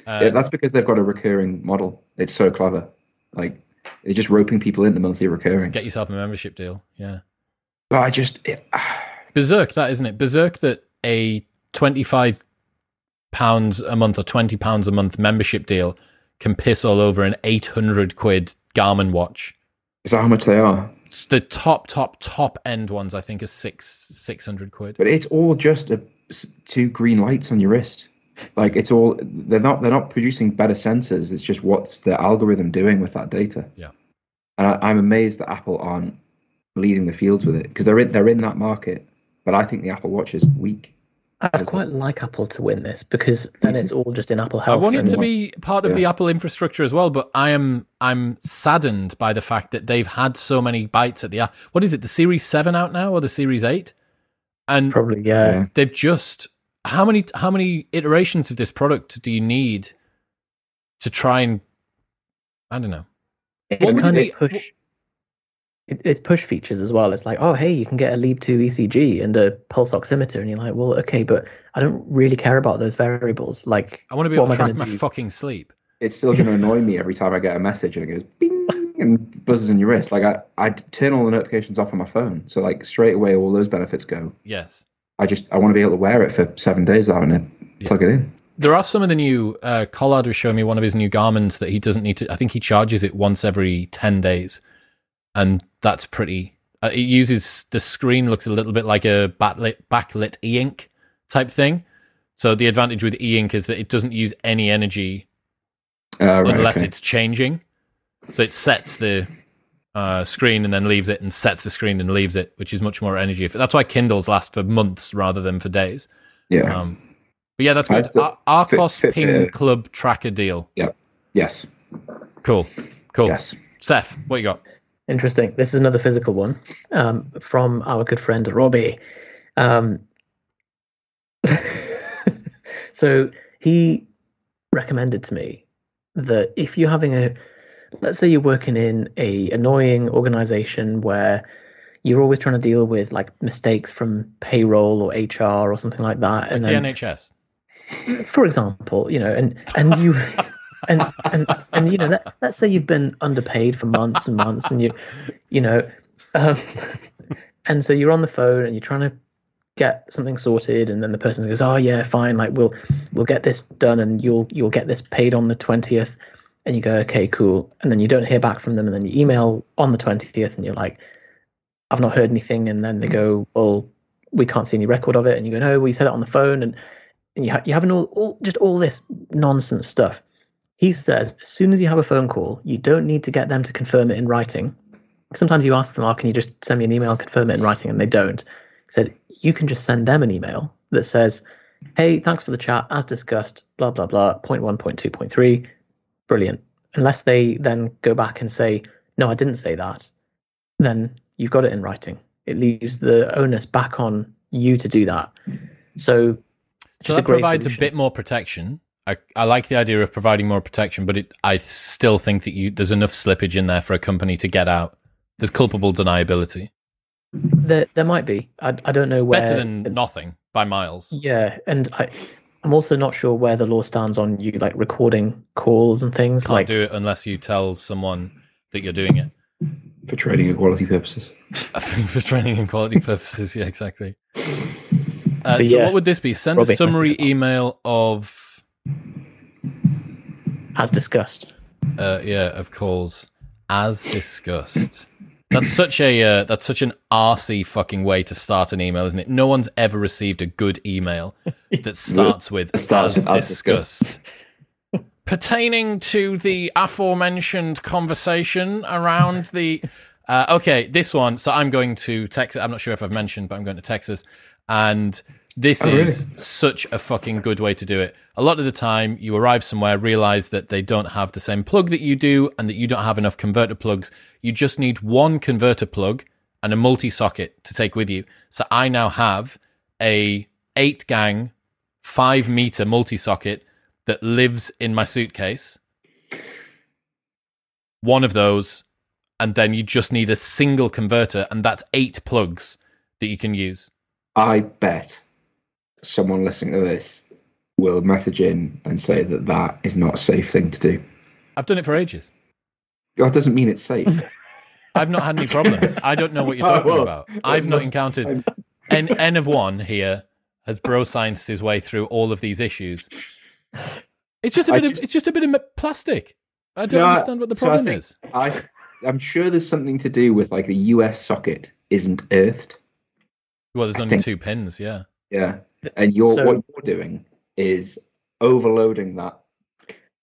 uh, yeah, that's because they've got a recurring model. It's so clever. Like they're just roping people into monthly recurring. get yourself a membership deal. Yeah, But I just, it, berserk that isn't it? Berserk that a twenty five pounds a month or twenty pounds a month membership deal can piss all over an eight hundred quid Garmin watch. Is that how much they are? It's the top, top, top end ones. I think are six six hundred quid. But it's all just a, two green lights on your wrist. Like it's all they're not they're not producing better sensors. It's just what's the algorithm doing with that data. Yeah. And I, I'm amazed that Apple aren't leading the fields with it because they're in they're in that market. But I think the Apple Watch is weak. I'd quite like Apple to win this because then it's all just in Apple I want it to be part of the Apple infrastructure as well, but I am I'm saddened by the fact that they've had so many bites at the app. What is it? The Series Seven out now or the Series Eight? And probably yeah. Yeah. they've just how many how many iterations of this product do you need to try and I don't know. It's would kind of be- push. It- It's push features as well. It's like, oh, hey, you can get a lead to ECG and a pulse oximeter, and you're like, well, okay, but I don't really care about those variables. Like, I want to be able to track my do? fucking sleep. It's still going to annoy me every time I get a message and it goes bing and buzzes in your wrist. Like I I turn all the notifications off on my phone, so like straight away all those benefits go. Yes. I just I want to be able to wear it for seven days without having to plug it in. There are some of the new uh, Collard was showing me one of his new Garmins that he doesn't need to. I think he charges it once every ten days, and that's pretty. Uh, it uses the screen looks a little bit like a backlit backlit e-ink type thing. So the advantage with e-ink is that it doesn't use any energy Uh, right, unless okay. it's changing. So it sets the uh, screen and then leaves it, and sets the screen and leaves it, which is much more energy. That's why Kindles last for months rather than for days. yeah. Um, but yeah, that's good. Ar- Arccos Fit- Ping Club tracker deal. yes. Cool. Cool. Yes. Seth, what you got? Interesting. This is another physical one um, from our good friend Robbie. Um, so he recommended to me that if you're having a, let's say you're working in a annoying organization where you're always trying to deal with like mistakes from payroll or HR or something like that, and the then NHS. for example, you know, and and you and and and you know, let, let's say you've been underpaid for months and months, and you, you know, um, and so you're on the phone and you're trying to get something sorted, and then the person goes, "Oh yeah, fine, like we'll we'll get this done, and you'll you'll get this paid on the twentieth, and you go, "Okay, cool," and then you don't hear back from them, and then you email on the twentieth, and you're like, "I've not heard anything," and then they go, "Well." We can't see any record of it, and you go, no, we said it on the phone, and and you, ha- you having all, all just all this nonsense stuff. He says as soon as you have a phone call, you don't need to get them to confirm it in writing. Sometimes you ask them, "Oh, can you just send me an email and confirm it in writing?" and they don't. He said you can just send them an email that says, "Hey, thanks for the chat. As discussed, blah blah blah. Point one, point two, point three. Brilliant." Unless they then go back and say, "No, I didn't say that," then you've got it in writing. It leaves the onus back on you to do that. So So that provides solution. a bit more protection. I, I like the idea of providing more protection, but it, I still think that you there's enough slippage in there for a company to get out. There's culpable deniability. There, there might be. I, I don't know where. Better than nothing by miles. Yeah, and I, I'm also not sure where the law stands on you like recording calls and things. Can't like do it unless you tell someone that you're doing it. for trading and quality purposes. I think for training and quality purposes, yeah, exactly. Uh, so, So, what would this be? Send Robbie. a summary email of as discussed. uh, yeah of course. as discussed. That's such a uh, that's such an arsey fucking way to start an email, isn't it? No one's ever received a good email that starts with It starts as with as discussed. Pertaining to the aforementioned conversation around the uh, okay, this one. So I'm going to Texas. I'm not sure if I've mentioned, but I'm going to Texas, and this Oh, is such a fucking good way to do it. A lot of the time, you arrive somewhere, realize that they don't have the same plug that you do, and that you don't have enough converter plugs. You just need one converter plug and a multi socket to take with you. So I now have a eight gang, five meter multi socket that lives in my suitcase. One of those, and then you just need a single converter, and that's eight plugs that you can use. I bet someone listening to this will message in and say that that is not a safe thing to do. I've done it for ages. That doesn't mean it's safe. I've not had any problems. I don't know what you're Oh, talking well, about. I've not must- encountered N, N of one here has bro scienced his way through all of these issues. It's just a bit. just- of, it's just a bit of plastic. I don't No, understand what the so I problem is. I, I'm sure there's something to do with like the US socket isn't earthed. Well, there's I only think- two pins. Yeah. Yeah, and you're So- what you're doing is overloading that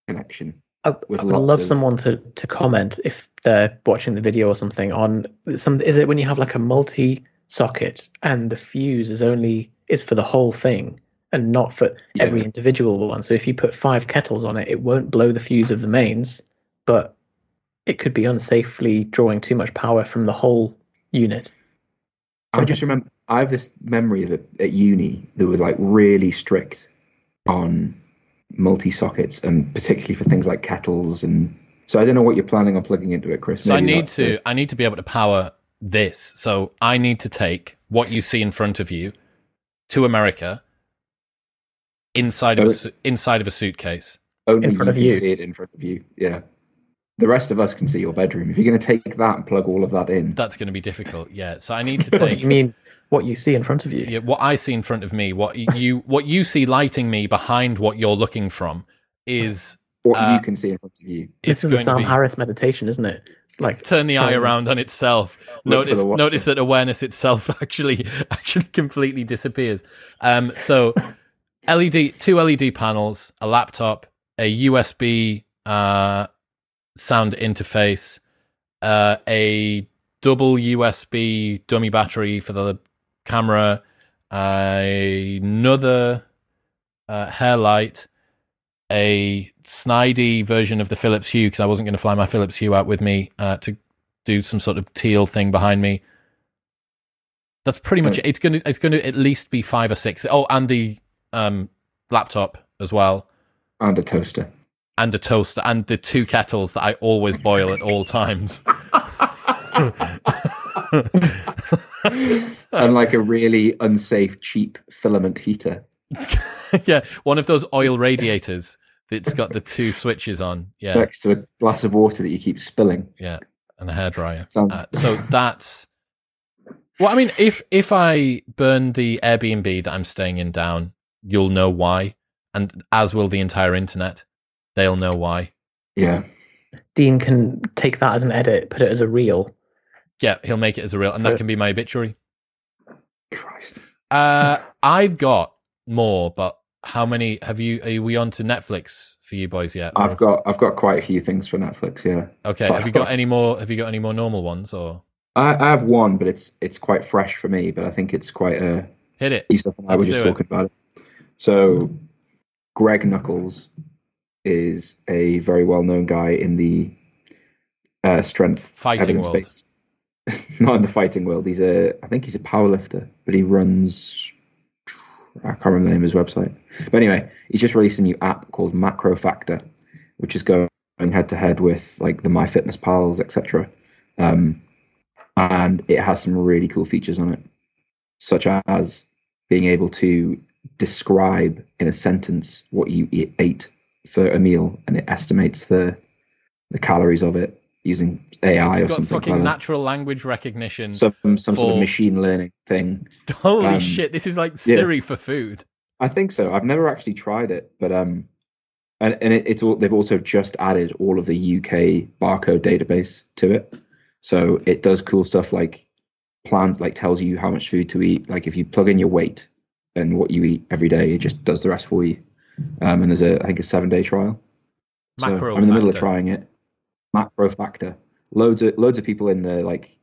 connection. I, I would love of- someone to, to comment if they're watching the video or something on some. Is it when you have like a multi socket and the fuse is only is for the whole thing and not for Yeah. every individual one? So if you put five kettles on it, it won't blow the fuse of the mains, but it could be unsafely drawing too much power from the whole unit. I just remember I have this memory of it at uni that was like really strict on multi sockets and particularly for things like kettles and so I don't know what you're planning on plugging into it, Chris. So I need to. the- I need to be able to power this. So I need to take what you see in front of you to America inside of a, inside of a suitcase. only in front you of you. see it in front of you. Yeah. The rest of us can see your bedroom. If you're going to take that and plug all of that in, That's going to be difficult. Yeah. So I need to What do take you mean? What you see in front of you? yeah, what I see in front of me. What you what you see lighting me behind what you're looking from is what uh, you can see in front of you. This is the Sam be Harris meditation, isn't it? Like turn the eye around on itself. Notice notice that awareness itself actually actually completely disappears. Um, so LED two LED panels, a laptop, a USB uh, sound interface, uh, a double USB dummy battery for the camera, another uh, hair light, a snidey version of the Philips Hue because I wasn't going to fly my Philips Hue out with me uh, to do some sort of teal thing behind me. That's pretty much it. It's going to it's going to at least be five or six. Oh, and the um, laptop as well, And a toaster. And a toaster, and the two kettles that I always boil at all times. and like a really unsafe, cheap filament heater. yeah, one of those oil radiators that's got the two switches on. Yeah, next to a glass of water that you keep spilling. yeah, and a hairdryer. Sounds Uh, so that's well. I mean, if if I burn the Airbnb that I'm staying in down, you'll know why, and as will the entire internet. They'll know why. yeah. Dean can take that as an edit, put it as a reel. Yeah, he'll make it as a real, and that can be my obituary. Christ. Uh, I've got more, but how many have you? Are we on to Netflix for you boys yet? I've got I've got quite a few things for Netflix. Yeah. Okay, So have you got any more? Have you got any more normal ones or I, I have one, but it's it's quite fresh for me. But I think it's quite a hit it? Yusuf and I were just talking about it. So, Greg Nuckols is a very well known guy in the uh, strength Fighting world. Not in the fighting world. He's a, I think he's a powerlifter, but he runs. I can't remember the name of his website. But anyway, he's just released a new app called Macro Factor, which is going head to head with like the MyFitnessPals, etc. Um, and it has some really cool features on it, such as being able to describe in a sentence what you ate for a meal, and it estimates the the calories of it using AI You've or got something fucking like that. natural language recognition. Some some sort of machine learning thing. Holy um, shit! This is like yeah. Siri for food. I think so. I've never actually tried it, but um, and and it, it's all they've also just added all of the UK barcode database to it, so it does cool stuff like plans, like tells you how much food to eat. Like if you plug in your weight and what you eat every day, it just does the rest for you. Um, and there's a I think a seven day trial. So I'm in the middle of trying it. Macro factor. Loads of loads of people in the like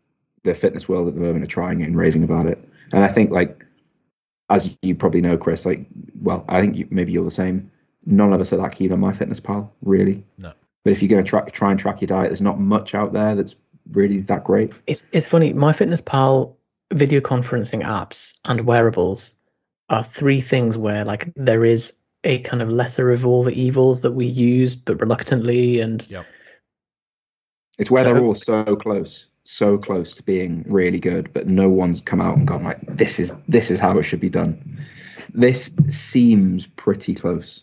the fitness world at the moment are trying it and raving about it. And I think like as you probably know, Chris, like well, I think you, maybe you're the same. None of us are that keen on MyFitnessPal, really. No. But if you're going to try try and track your diet, there's not much out there that's really that great. It's it's funny. MyFitnessPal video conferencing apps and wearables are three things where like there is a kind of lesser of all the evils that we use but reluctantly and Yep. It's where So- they're all so close, so close to being really good, but no one's come out and gone like, "This is this is how it should be done." This seems pretty close.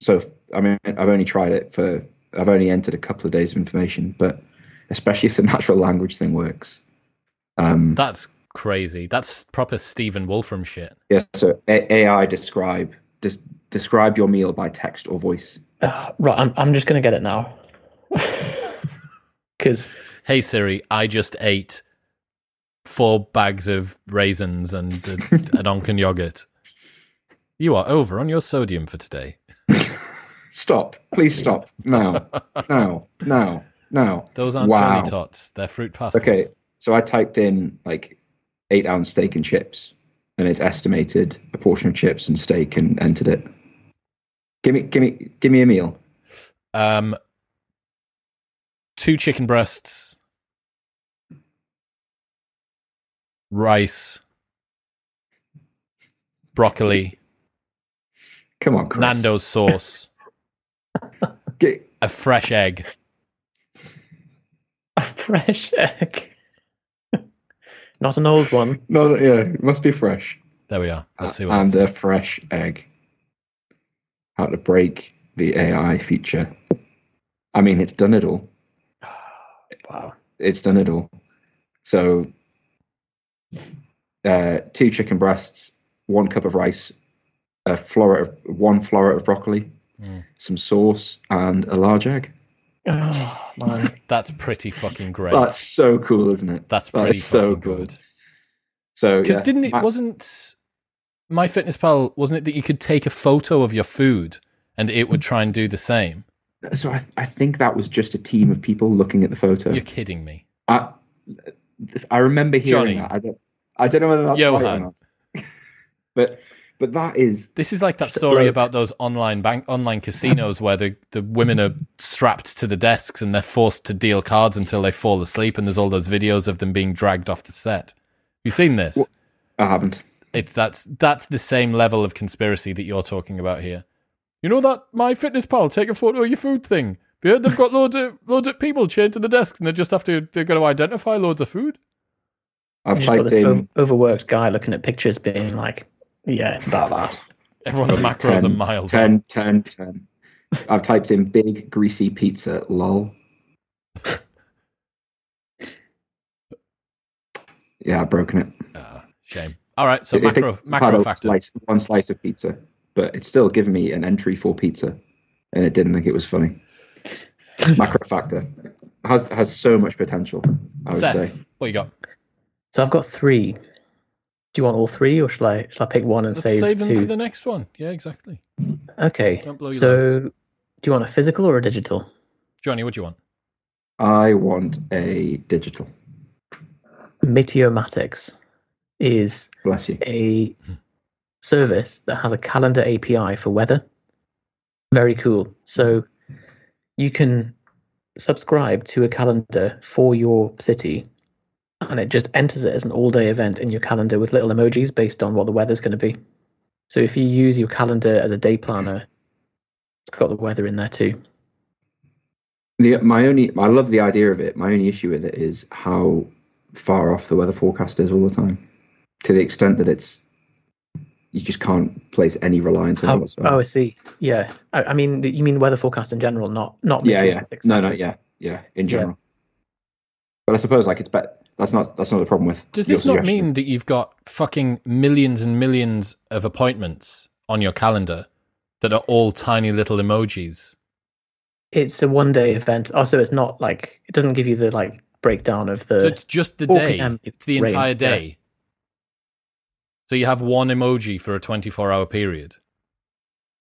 So, I mean, I've only tried it for, I've only entered a couple of days of information, but especially if the natural language thing works. Um, That's crazy. That's proper Stephen Wolfram shit. yeah. So A- AI describe just describe your meal by text or voice. Ugh, right. I'm I'm just gonna get it now because Hey Siri, I just ate four bags of raisins and uh, an Onken yogurt. You are over on your sodium for today. Stop! Please stop now! now! Now! Now! Those aren't Wow. jelly tots; they're fruit pastilles. Okay, so I typed in like eight ounce steak and chips, and it's estimated a portion of chips and steak and entered it. Give me, give me, give me a meal. Um, two chicken breasts, rice, broccoli, Come on, Chris. Nando's sauce, Get, a fresh egg. a fresh egg, not an old one. no, yeah, it must be fresh. There we are. Let's see what and it's- a fresh egg. How to break the AI feature. I mean, it's done it all. Wow. It's done it all. So, uh, two chicken breasts, one cup of rice, a floret of one floret of broccoli, Mm. some sauce, and a large egg. Oh man. That's pretty fucking great. That's so cool, isn't it? That's pretty is so fucking cool. good. So, Because yeah, didn't it? Ma- Wasn't my Fitness pal? Wasn't it that you could take a photo of your food and it would try and do the same? so I, I think that was just a team of people looking at the photo. You're kidding me. I, I remember hearing Johnny. that. I don't, I don't know whether that's right or not. but but that is This is like that story bloke. about those online bank online casinos where the, the women are strapped to the desks and they're forced to deal cards until they fall asleep and there's all those videos of them being dragged off the set. You seen this? What? I haven't. It's that's that's the same level of conspiracy that you're talking about here. You know that my fitness pal take a photo of your food thing. Yeah, they've got loads of loads of people chained to the desk and they just have to they're going to identify loads of food. I've You just got typed this in overworked guy looking at pictures, being like, "Yeah, it's about that." Everyone's macros 10, are miles. 10, 10, 10. I've typed in big greasy pizza. Lol. Yeah, I've broken it. Ah, shame. All right, so It thinks macro it's macro factor. Slice, one slice of pizza, but it's still giving me an entry for pizza, and it didn't think it was funny. macro factor has has so much potential. I would Seth, say. what you got? So I've got three. Do you want all three, or shall I? Shall I pick one and Let's save, save them two? for the next one. Yeah, exactly. Okay. Don't blow your So, do you want a physical or a digital? Johnny, what do you want? I want a digital. Meteomatics is a service that has a calendar API for weather. Very cool. So you can subscribe to a calendar for your city and it just enters it as an all day event in your calendar with little emojis based on what the weather's going to be. So if you use your calendar as a day planner, it's got the weather in there too. The, my only, I love the idea of it. My only issue with it is how far off the weather forecast is all the time. To the extent that it's, you just can't place any reliance on it Oh, whatsoever. oh, I see. Yeah, I, I mean, you mean weather forecast in general, not not yeah, yeah. No, no, yeah, yeah. In Yeah. general, but I suppose like it's bet. That's not that's not the problem with. Does this not mean that you've got fucking millions and millions of appointments on your calendar that are all tiny little emojis? It's a one day event. Also, it's not like it doesn't give you the like breakdown of So the. it's just the day. PM It's the rain, entire yeah. day. So you have one emoji for a 24 hour period.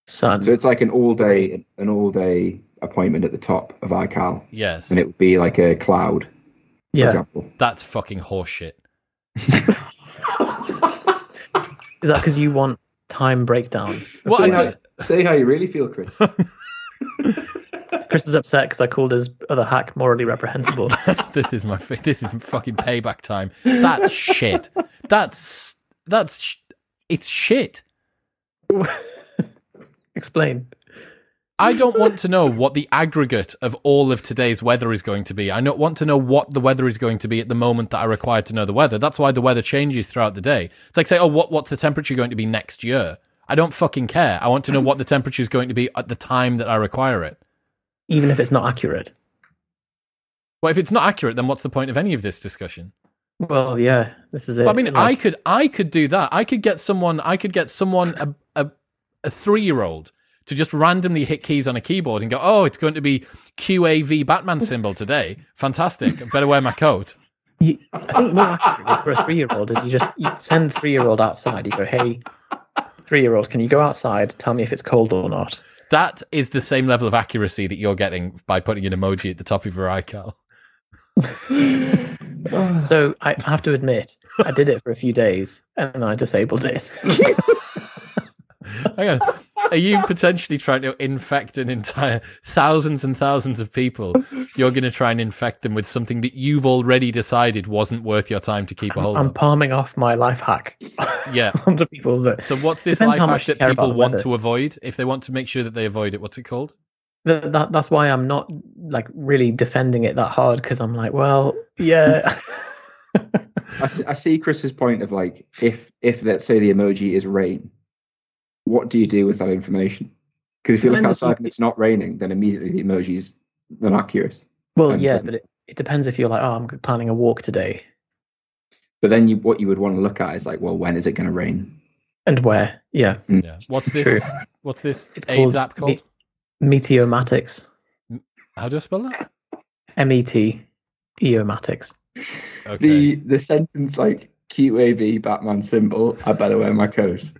sun. So it's like an all day an all day appointment at the top of iCal, Yes. and it would be like a cloud, for yeah, example. That's fucking horseshit. is that because you want time breakdown? Well, say, how, say how you really feel, Chris. Chris is upset because I called his other hack morally reprehensible. this is my this is fucking payback time. That's shit. That's that's sh- it's shit. Explain. I don't want to know what the aggregate of all of today's weather is going to be. I don't want to know what the weather is going to be at the moment that I require to know the weather. That's why the weather changes throughout the day. It's like say, oh, what what's the temperature going to be next year? I don't fucking care. I want to know what the temperature is going to be at the time that I require it. Even if it's not accurate. Well, if it's not accurate, then what's the point of any of this discussion? Well, yeah, this is it. Well, I mean, I could I could do that. I could get someone I could get someone a a, a three year old to just randomly hit keys on a keyboard and go, oh, it's going to be QAV Batman symbol today. Fantastic. I better wear my coat. you, I think more accurate for a three-year-old is you just you send three-year-old outside. You go, hey, three-year-old, can you go outside? Tell me if it's cold or not. That is the same level of accuracy that you're getting by putting an emoji at the top of your iCal. So I have to admit, I did it for a few days and I disabled it. Hang on. Are you potentially trying to infect an entire thousands and thousands of people? You're going to try and infect them with something that you've already decided wasn't worth your time to keep a hold of. I'm of. palming off my life hack Yeah. onto people that So what's this life hack that people want weather. to avoid? If they want to make sure that they avoid it, what's it called? That, that that's why I'm not like really defending it that hard because I'm like, well, yeah. I see, I see Chris's point of like if if let's say the emoji is rain, what do you do with that information? Because if you look Depends if outside and it's not raining, then immediately the emoji's not accurate. well, And yeah, doesn't- but it, it depends if you're like, oh, I'm planning a walk today But then you what you would want to look at is like, well, when is it going to rain? and where. Yeah, mm. Yeah. What's this? True. What's this It's AIDS called app called? Meteomatics. How do I spell that? M E T Eomatics. Okay. The the sentence like QAV Batman symbol. I better wear my coat.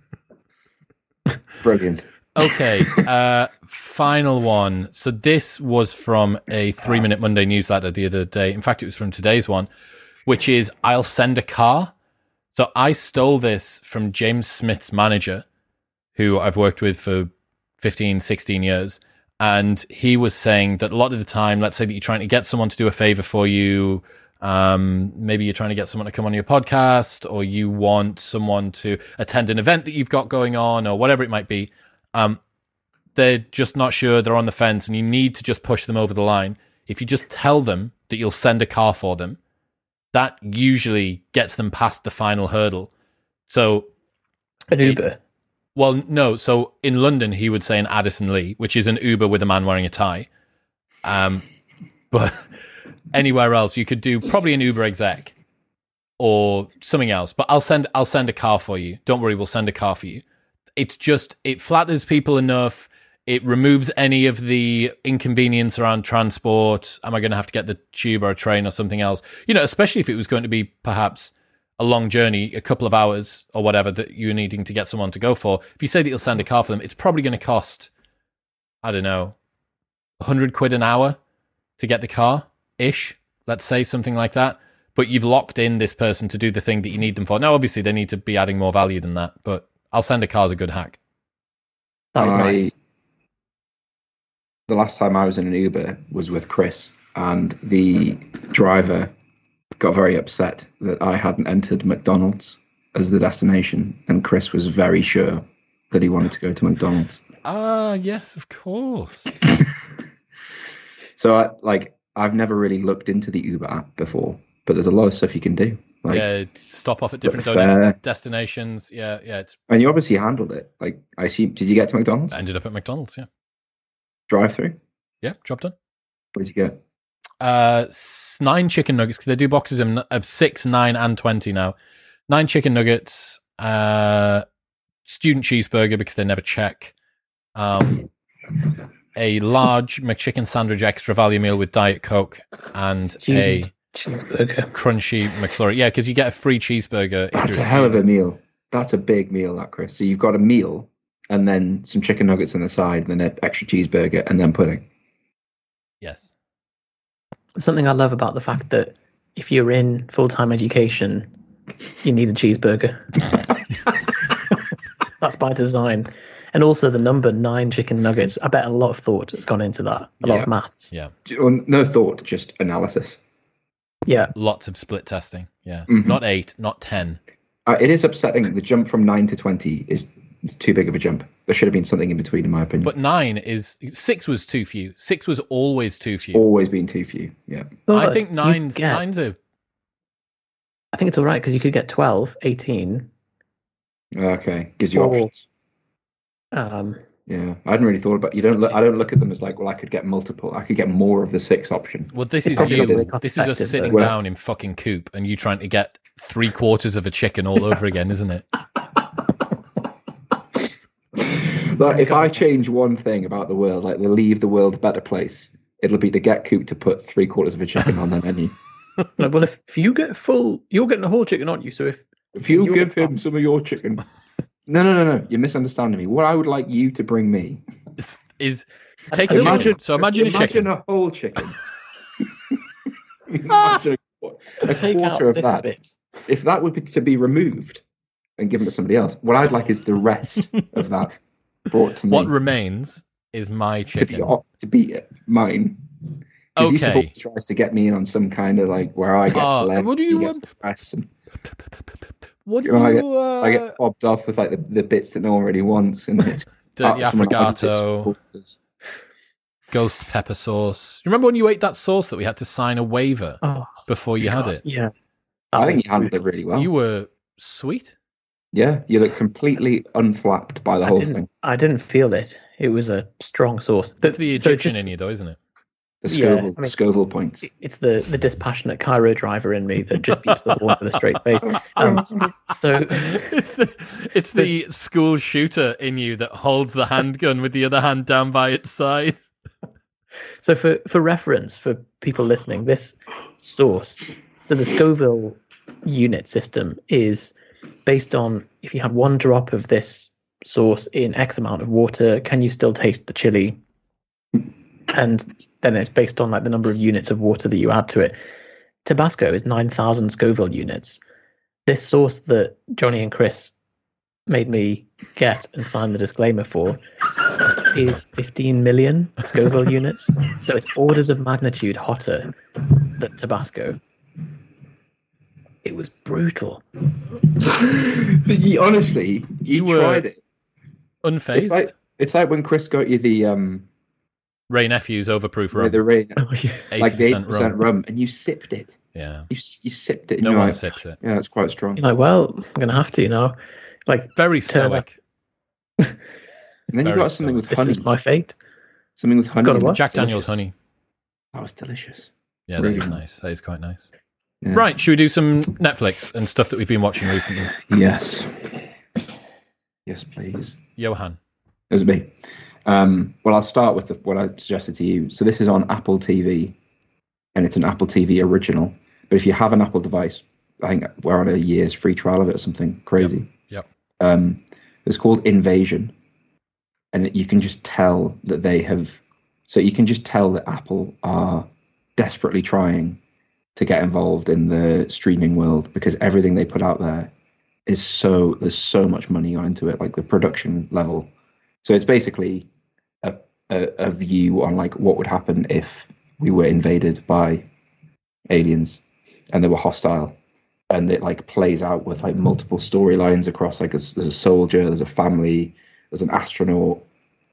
Brilliant. Okay. Uh, final one. So this was from a three minute Monday newsletter the other day. In fact, it was from today's one, which is I'll send a car. So I stole this from James Smith's manager, who I've worked with for 15, 16 years. And he was saying that a lot of the time, let's say that you're trying to get someone to do a favor for you. Um, maybe you're trying to get someone to come on your podcast or you want someone to attend an event that you've got going on or whatever it might be. Um, they're just not sure, they're on the fence, and you need to just push them over the line. If you just tell them that you'll send a car for them, that usually gets them past the final hurdle. So, An Uber. Well, no. So in London, he would say an Addison Lee, which is an Uber with a man wearing a tie. Um, but anywhere else, you could do probably an Uber exec or something else. But I'll send I'll send a car for you. Don't worry, we'll send a car for you. It's just it flatters people enough. It removes any of the inconvenience around transport. Am I going to have to get the tube or a train or something else? You know, especially if it was going to be perhaps a long journey, a couple of hours or whatever that you're needing to get someone to go for. If you say that you'll send a car for them, it's probably going to cost, I don't know, 100 quid an hour to get the car ish, let's say something like that. But you've locked in this person to do the thing that you need them for. Now, obviously, they need to be adding more value than that, but I'll send a car as a good hack. That is I- nice. The last time I was in an Uber was with Chris, and the driver got very upset that I hadn't entered McDonald's as the destination, and Chris was very sure that he wanted to go to McDonald's. Ah, yes, of course. So I like I've never really looked into the Uber app before, but there's a lot of stuff you can do. Like, yeah, stop off at different fair. destinations. Yeah, yeah. It's and you obviously handled it. Like I see. Did you get to McDonald's I ended up at McDonald's. Yeah, drive through? yeah. Job done. What did you get? Uh, nine chicken nuggets because they do boxes of, of six, nine, and twenty now. Nine chicken nuggets. Uh, student cheeseburger because they never check. Um, a large McChicken sandwich extra value meal with diet coke and a cheeseburger. crunchy McFlurry. Yeah, because you get a free cheeseburger. That's a hell of a meal. That's a big meal, that Chris. So you've got a meal and then some chicken nuggets on the side, and then an extra cheeseburger, and then pudding. Yes. Something I love about the fact that if you're in full time education, you need a cheeseburger. That's by design. And also the number nine chicken nuggets. I bet a lot of thought has gone into that. A lot of maths. Yeah. No thought, just analysis. Yeah. Lots of split testing. Yeah. Mhm. Not eight, not ten. Uh, it is upsetting. The jump from nine to twenty is, is too big of a jump. There should have been something in between, in my opinion. But nine is six was too few. Six was always too few. always been too few. Yeah. I think you nine's get- nine's a I think it's all right because you could get 12, 18. Okay. Gives you Or- options. Um, Yeah. I hadn't really thought about. You don't. Look, I don't look at them as like, well, I could get multiple. I could get more of the six option. well. This It's is you. really This is us sitting though. down in fucking coop and you trying to get three quarters of a chicken all over again, isn't it? Like, if I change one thing about the world, like to leave the world a better place, it'll be to get Coop to put three quarters of a chicken on their menu. like, well, if, if you get full, you're getting a whole chicken, aren't you? So if If you give him some of your chicken. No, no, no, no. You're misunderstanding me. What I would like you to bring me. Is, is take a chicken. So imagine, a chicken. a whole chicken. imagine a, a take out quarter of this that. bit, If that would be to be removed and given to somebody else, what I'd like is the rest of that brought to me What remains is my chicken. to be chicken. to be mine. 'Cause Yusuf Okay. always tries to get me in on some kind of like where I get Oh, the leg, what do you want? press, and What do You know, I you? Uh, I get bobbed off with like the, the bits that no one really wants, and it's dirty out someone else's affogato, ghost pepper sauce. Remember when you ate that sauce that we had to sign a waiver oh, before you had it? Yeah. I think you handled it really well. You were sweet. Yeah, you look completely unflapped by the I whole thing. I didn't feel it. It was a strong sauce. That's the so Egyptian just- in you, though, isn't it? The Yeah, Scoville, I mean- Scoville points. It's the the dispassionate Cairo driver in me that just beats the horn with a straight face. Um, so it's the, it's the school shooter in you that holds the handgun with the other hand down by its side. So for for reference for people listening, this sauce, so the Scoville unit system is based on if you have one drop of this sauce in X amount of water, can you still taste the chili? And then it's based on like the number of units of water that you add to it. Tabasco is nine thousand Scoville units. This sauce that Johnny and Chris made me get and sign the disclaimer for is 15 million Scoville units. So it's orders of magnitude hotter than Tabasco. It was brutal. But you- honestly, you, You were tried it. Unfazed. It's like it's like when Chris got you the um Wray Nephew's overproof the, rum. the rain, Oh, yeah. 80% like the eight percent rum. rum, and you sipped it. Yeah. You you sipped it. No one like, sips it. Yeah, it's quite strong. You're like, well, I'm going to have to, you know. Like, Very Turn stoic. And then you got something with this honey. is my fate. Something with honey. Got a in Jack Delicious. Daniels honey. That was delicious. Yeah, that Really is nice. nice. That is quite nice. Yeah. Right, should we do some Netflix and stuff that we've been watching recently? Yes. Yes, please. Johan. It was me. Um, well, I'll start with the, what I suggested to you. So this is on Apple TV, and it's an Apple TV original. But if you have an Apple device, I think we're on a year's free trial of it or something crazy. Yep. Um, it's called Invasion, and you can just tell that they have. So you can just tell that Apple are desperately trying to get involved in the streaming world because everything they put out there is so there's so much money gone into it, like the production level. So it's basically a, a, a view on like what would happen if we were invaded by aliens and they were hostile. And it like plays out with like multiple storylines across like there's, there's a soldier, there's a family, there's an astronaut.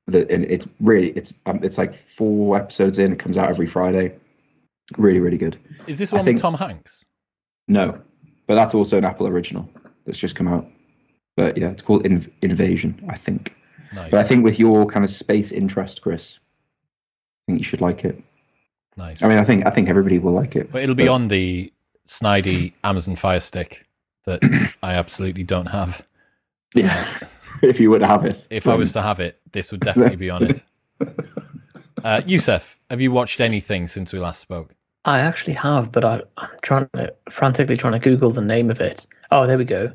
That and it's really it's um, it's like four episodes in. It comes out every Friday. Really, really good. Is this one think- with Tom Hanks? No, but that's also an Apple original that's just come out. But yeah, it's called In- Invasion, I think. Nice. But I think with your kind of space interest, Chris, I think you should like it. nice. I mean, I think I think everybody will like it. but it'll be but- on the snidey hmm. Amazon Fire Stick that I absolutely don't have. Yeah, if you would have it. If I was to have it, this would definitely be on it. Uh, Yusuf, have you watched anything since we last spoke? I actually have, but I, I'm trying to frantically trying to Google the name of it. Oh, there we go.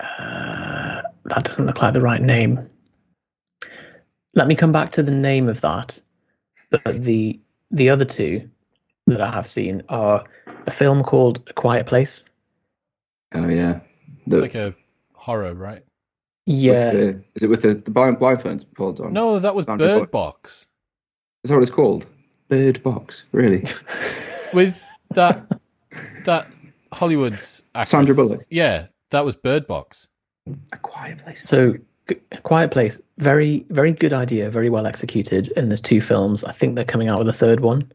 Uh, that doesn't look like the right name. Let me come back to the name of that. But the the other two that I have seen are a film called A Quiet Place. oh yeah, It's the, like a horror, right? Yeah, the- is it with the the blind blindfolds pulled on? No, that was Sandra Bird Bullock. Box is that what it's called? Bird Box, really? with that that Hollywood's actress. Sandra Bullock? Yeah, that was Bird Box. A quiet place. So, G- A Quiet Place, very, very good idea, very well executed. And there's two films. I think they're coming out with a third one.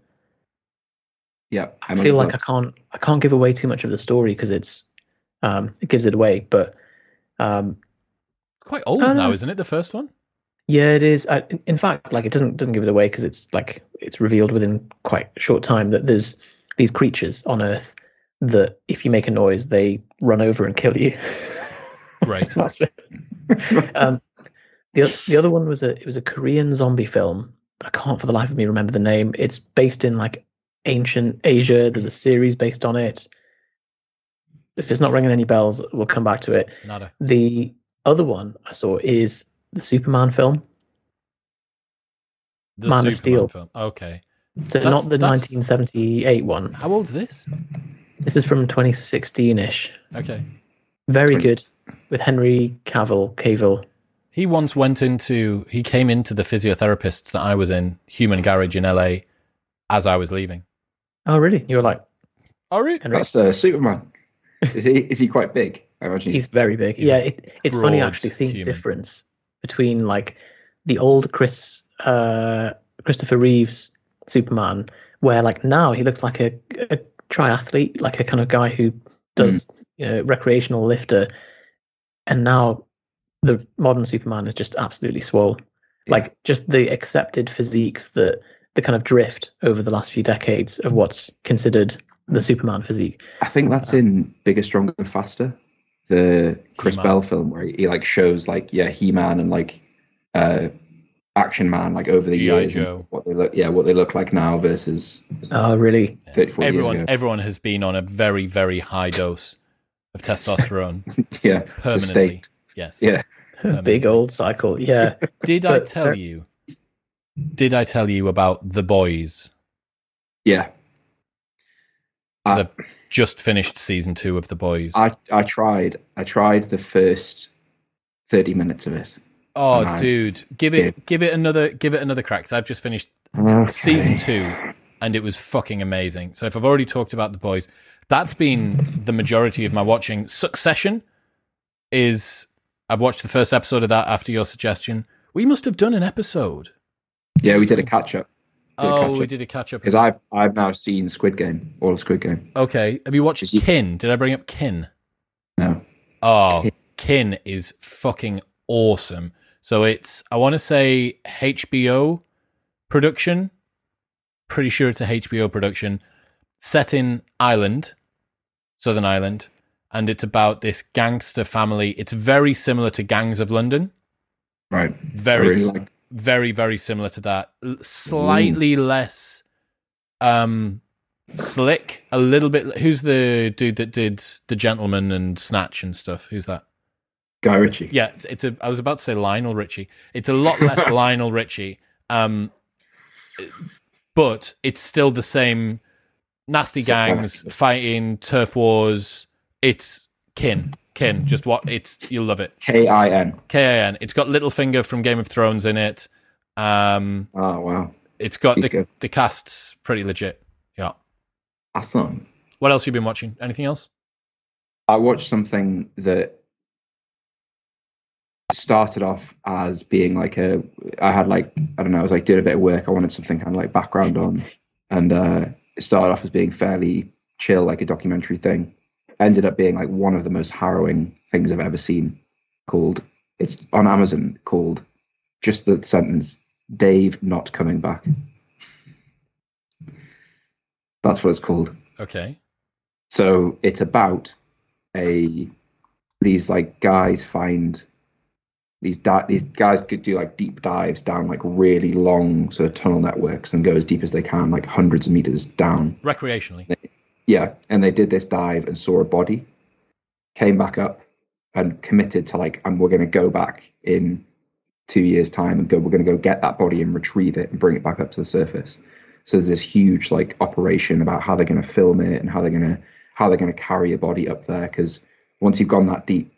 Yeah, I feel like I can't, I can't give away too much of the story because it's, um, it gives it away. But, um, Quite old now, no. isn't it? The first one. Yeah, it is. I, in- fact, like it doesn't doesn't give it away because it's like it's revealed within quite a short time that there's these creatures on Earth that if you make a noise, they run over and kill you. Right. That's it. um, the the other one was a it was a Korean zombie film, but I can't for the life of me remember the name. It's based in like ancient Asia. There's a series based on it. If it's not ringing any bells, we'll come back to it. Nada. The other one I saw is the Superman film. The Man of Steel. film. Okay. So That's- not the that's- 1978 one. How old's this? This is from 2016ish. Okay. Very Twenty- good with Henry Cavill. Cavill. He once went into, he came into the physiotherapists that I was in, Human Garage in LA, as I was leaving. Oh really? You were like Oh, really? Henry? That's uh, Superman. Is he is he quite big? I imagine He's very big. He's yeah, it, it's funny actually seeing human. the difference between like the old Chris uh, Christopher Reeves Superman, where like now he looks like a, a triathlete, like a kind of guy who does you know recreational lifter, and now the modern Superman is just absolutely swole. Like just the accepted physiques that the kind of drift over the last few decades of what's considered the Superman physique. I think that's in Bigger, Stronger, Faster, the Chris He-Man. Bell film where he, he like shows like yeah He Man and like uh Action Man like over the G.I. years and Joe. what they look yeah what they look like now versus Oh, really? 30, 40 Everyone, years ago. everyone has been on a very, very high dose of testosterone yeah, permanently. sustained. Yes. Yeah. Big old cycle. Yeah. Did I But tell there- you? Did I tell you about the boys? Yeah. 'Cause I, I've just finished season two of the boys. I I tried I tried the first thirty minutes of it. oh, dude, give it, give it another, give it another crack. 'cause I've just finished Okay. season two, and it was fucking amazing. So if I've already talked about the boys, that's been the majority of my watching. Succession is I've watched the first episode of that after your suggestion. We must have done an episode. Yeah, we did a catch up Oh, we did a catch up. because I've I've now seen Squid Game, all of Squid Game. Okay, have you watched he- Kin? Did I bring up Kin? No, Oh, Kin. Kin is fucking awesome. So it's I want to say HBO production. Pretty sure it's a HBO production set in Ireland, Southern Ireland, and it's about this gangster family. It's very similar to Gangs of London. right. Very I really like. Very very similar to that. Slightly less um slick a little bit who's the dude that did the gentleman and snatch and stuff? Who's that? Guy Ritchie. yeah it's, it's a i was about to say lionel richie. It's a lot less lionel richie um but it's still the same nasty gangs fighting turf wars. It's kin kin just what it's you'll love it K I N. K-A-N. It's got Littlefinger from Game of Thrones in it. Um, Oh wow, it's got He's the, good. the cast's pretty legit. Yeah. awesome. What else have you been watching? Anything else? I watched something that started off as being like a I had like I don't know, I was like doing a bit of work. I wanted something kind of like background on and uh it started off as being fairly chill, like a documentary thing. Ended up being like one of the most harrowing things I've ever seen. Called it's on Amazon called just the sentence Dave not coming back. That's what it's called. Okay. So it's about a these like guys find these di- these guys could do like deep dives down like really long sort of tunnel networks and go as deep as they can, like hundreds of meters down. Recreationally. Yeah, and they did this dive and saw a body, came back up, and committed to like, and we're going to go back in two years' time and go. We're going to go get that body and retrieve it and bring it back up to the surface. So there's this huge like operation about how they're going to film it and how they're going to how they're going to carry a body up there because once you've gone that deep,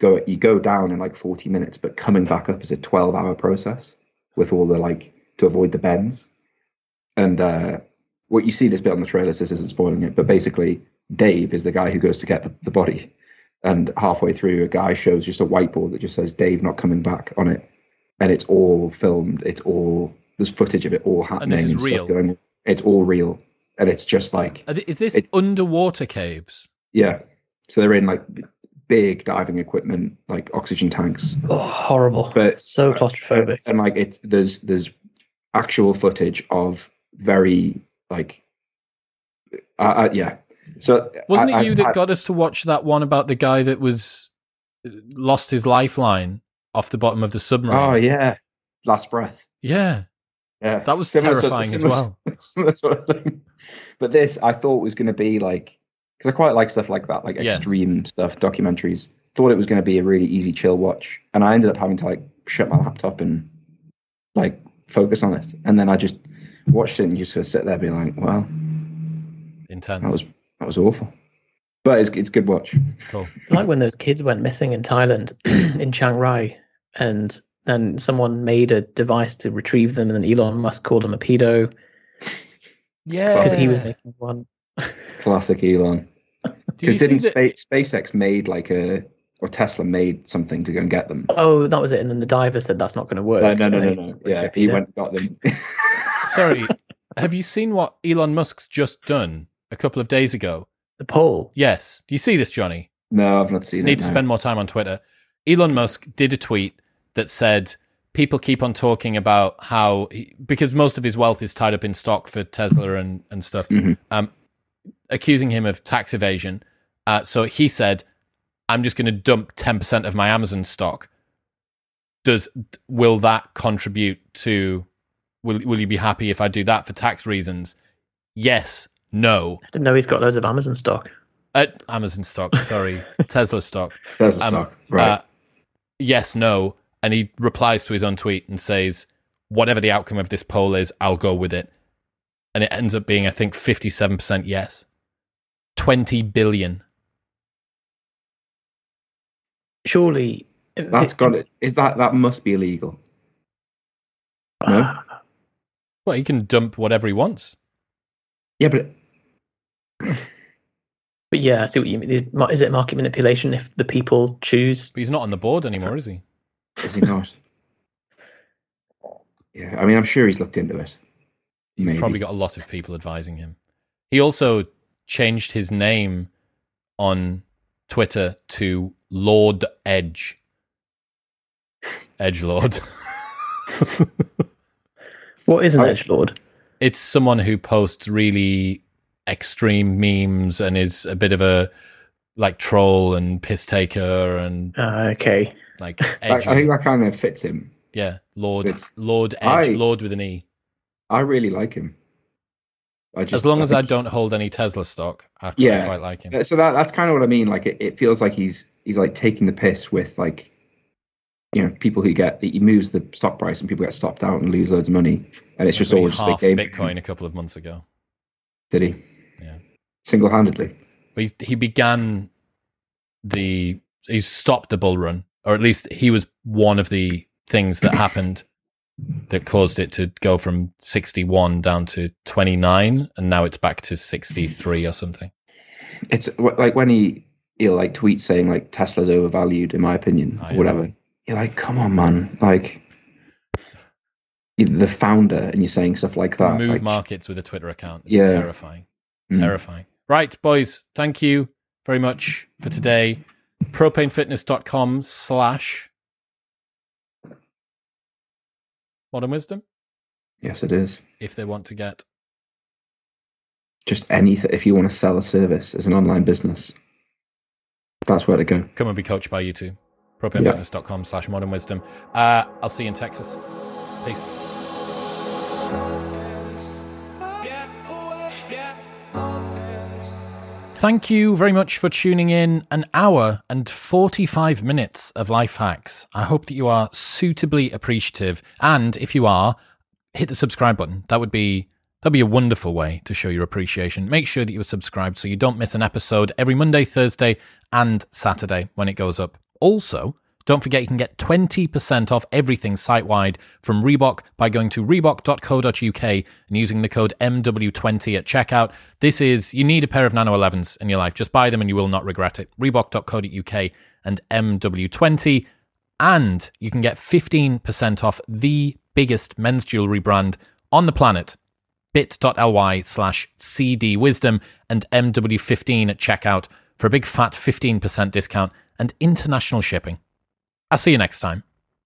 go you go down in like 40 minutes, but coming back up is a 12 hour process with all the like to avoid the bends. And uh, what you see this bit on the trailers, this isn't spoiling it, but basically Dave is the guy who goes to get the, the body. And halfway through, a guy shows just a whiteboard that just says Dave not coming back on it, and it's all filmed. It's all there's footage of it all happening is and, real? stuff going. It's all real, and it's just like. Is this underwater caves? yeah. So they're in like big diving equipment, like oxygen tanks, Oh, horrible. but so claustrophobic. and like it's there's there's actual footage of very like uh, uh, yeah. So Wasn't I- it you I- that I- got us to watch that one about the guy that was uh, lost his lifeline off the bottom of the submarine? Oh yeah, last breath. yeah, Yeah, that was Similar sort- terrifying as well. sort of. But this, I thought was going to be like, because I quite like stuff like that, like Yes. extreme stuff, documentaries. Thought it was going to be a really easy chill watch, and I ended up having to like shut my laptop and like focus on it. And then I just watched it and just sort of sit there, being like, "Well, Intense. that was that was awful." But it's it's good watch. cool. like when those kids went missing in Thailand, in Chiang Rai, and then someone made a device to retrieve them, and then Elon Musk called him a pedo Yeah, because he was making one. Classic Elon. Because didn't that- Spa- SpaceX made like a or Tesla made something to go and get them? Oh, that was it. And then the diver said that's not going to work. No, no, no, no, no. Yeah, he went and got them. Sorry, have you seen what Elon Musk's just done a couple of days ago? The pole. Yes. Do you see this, Johnny? no, I've not seen Need it. to no. spend more time on Twitter. Elon Musk did a tweet that said people keep on talking about how he, because most of his wealth is tied up in stock for Tesla and and stuff, Mhm. um, accusing him of tax evasion. Uh, so he said, "I'm just going to dump ten percent of my Amazon stock." Does will that contribute to? Will Will you be happy if I do that for tax reasons? Yes. No. I didn't know he's got loads of Amazon stock. Uh, Amazon stock. Sorry, Tesla stock. Tesla Um, stock. Right. Uh, yes, no. And he replies to his own tweet and says, whatever the outcome of this poll is, I'll go with it. And it ends up being, I think, 57% yes. 20 billion. Surely. That's got it. Is that that must be illegal? No. Well, he can dump whatever he wants. Yeah, but But yeah, I see what you mean. Is is it market manipulation if the people choose? But he's not on the board anymore, is he? is he not? yeah, I mean, I'm sure he's looked into it. He's Maybe. probably got a lot of people advising him. He also changed his name on Twitter to Lord Edge. Edge Lord. What is an edge lord? it's someone who posts really extreme memes and is a bit of a like troll and piss taker and Uh, okay. like I, edgy. I think that kind of fits him. yeah, Lord It's- Lord Edge, I- Lord with an E. I really like him. I just, As long as I don't hold any Tesla stock, I Yeah. quite like him. So that that's kind of what I mean. Like it, it feels like he's he's like taking the piss with like you know people who get he moves the stock price and people get stopped out and lose loads of money and it's just all just a game. Bitcoin a couple of months ago. Did he? Yeah. Single handedly. He, he began the he stopped the bull run, or at least he was one of the things that happened that caused it to go from 61 down to 29 and now it's back to 63 or something It's like when he he'll like tweet saying like Tesla's overvalued in my opinion I or whatever. You're like, come on, man! Like the founder and you're saying stuff like that. move like, markets with a twitter account it's Yeah. terrifying mm. terrifying right boys thank you very much for today. Propanefitness.com slash modern wisdom Yes, it is. if they want to get Just anything. If you want to sell a service as an online business, that's where to go. come and be coached by you too. Propanefitness.com slash modern wisdom. Uh, I'll see you in Texas. Peace. Thank you very much for tuning in. An hour and 45 minutes of life hacks. I hope that you are suitably appreciative. And if you are, hit the subscribe button. That would be that'd be a wonderful way to show your appreciation. Make sure that you are subscribed so you don't miss an episode every Monday, Thursday, and Saturday when it goes up. Also, don't forget you can get 20% off everything site wide from Reebok by going to reebok.co.uk and using the code MW20 at checkout. This is, you need a pair of Nano 11s in your life. Just buy them and you will not regret it. Reebok.co.uk and MW20. And you can get 15% off the biggest men's jewelry brand on the planet bit.ly slash cdwisdom and MW15 at checkout for a big fat 15% discount and international shipping. I'll see you next time.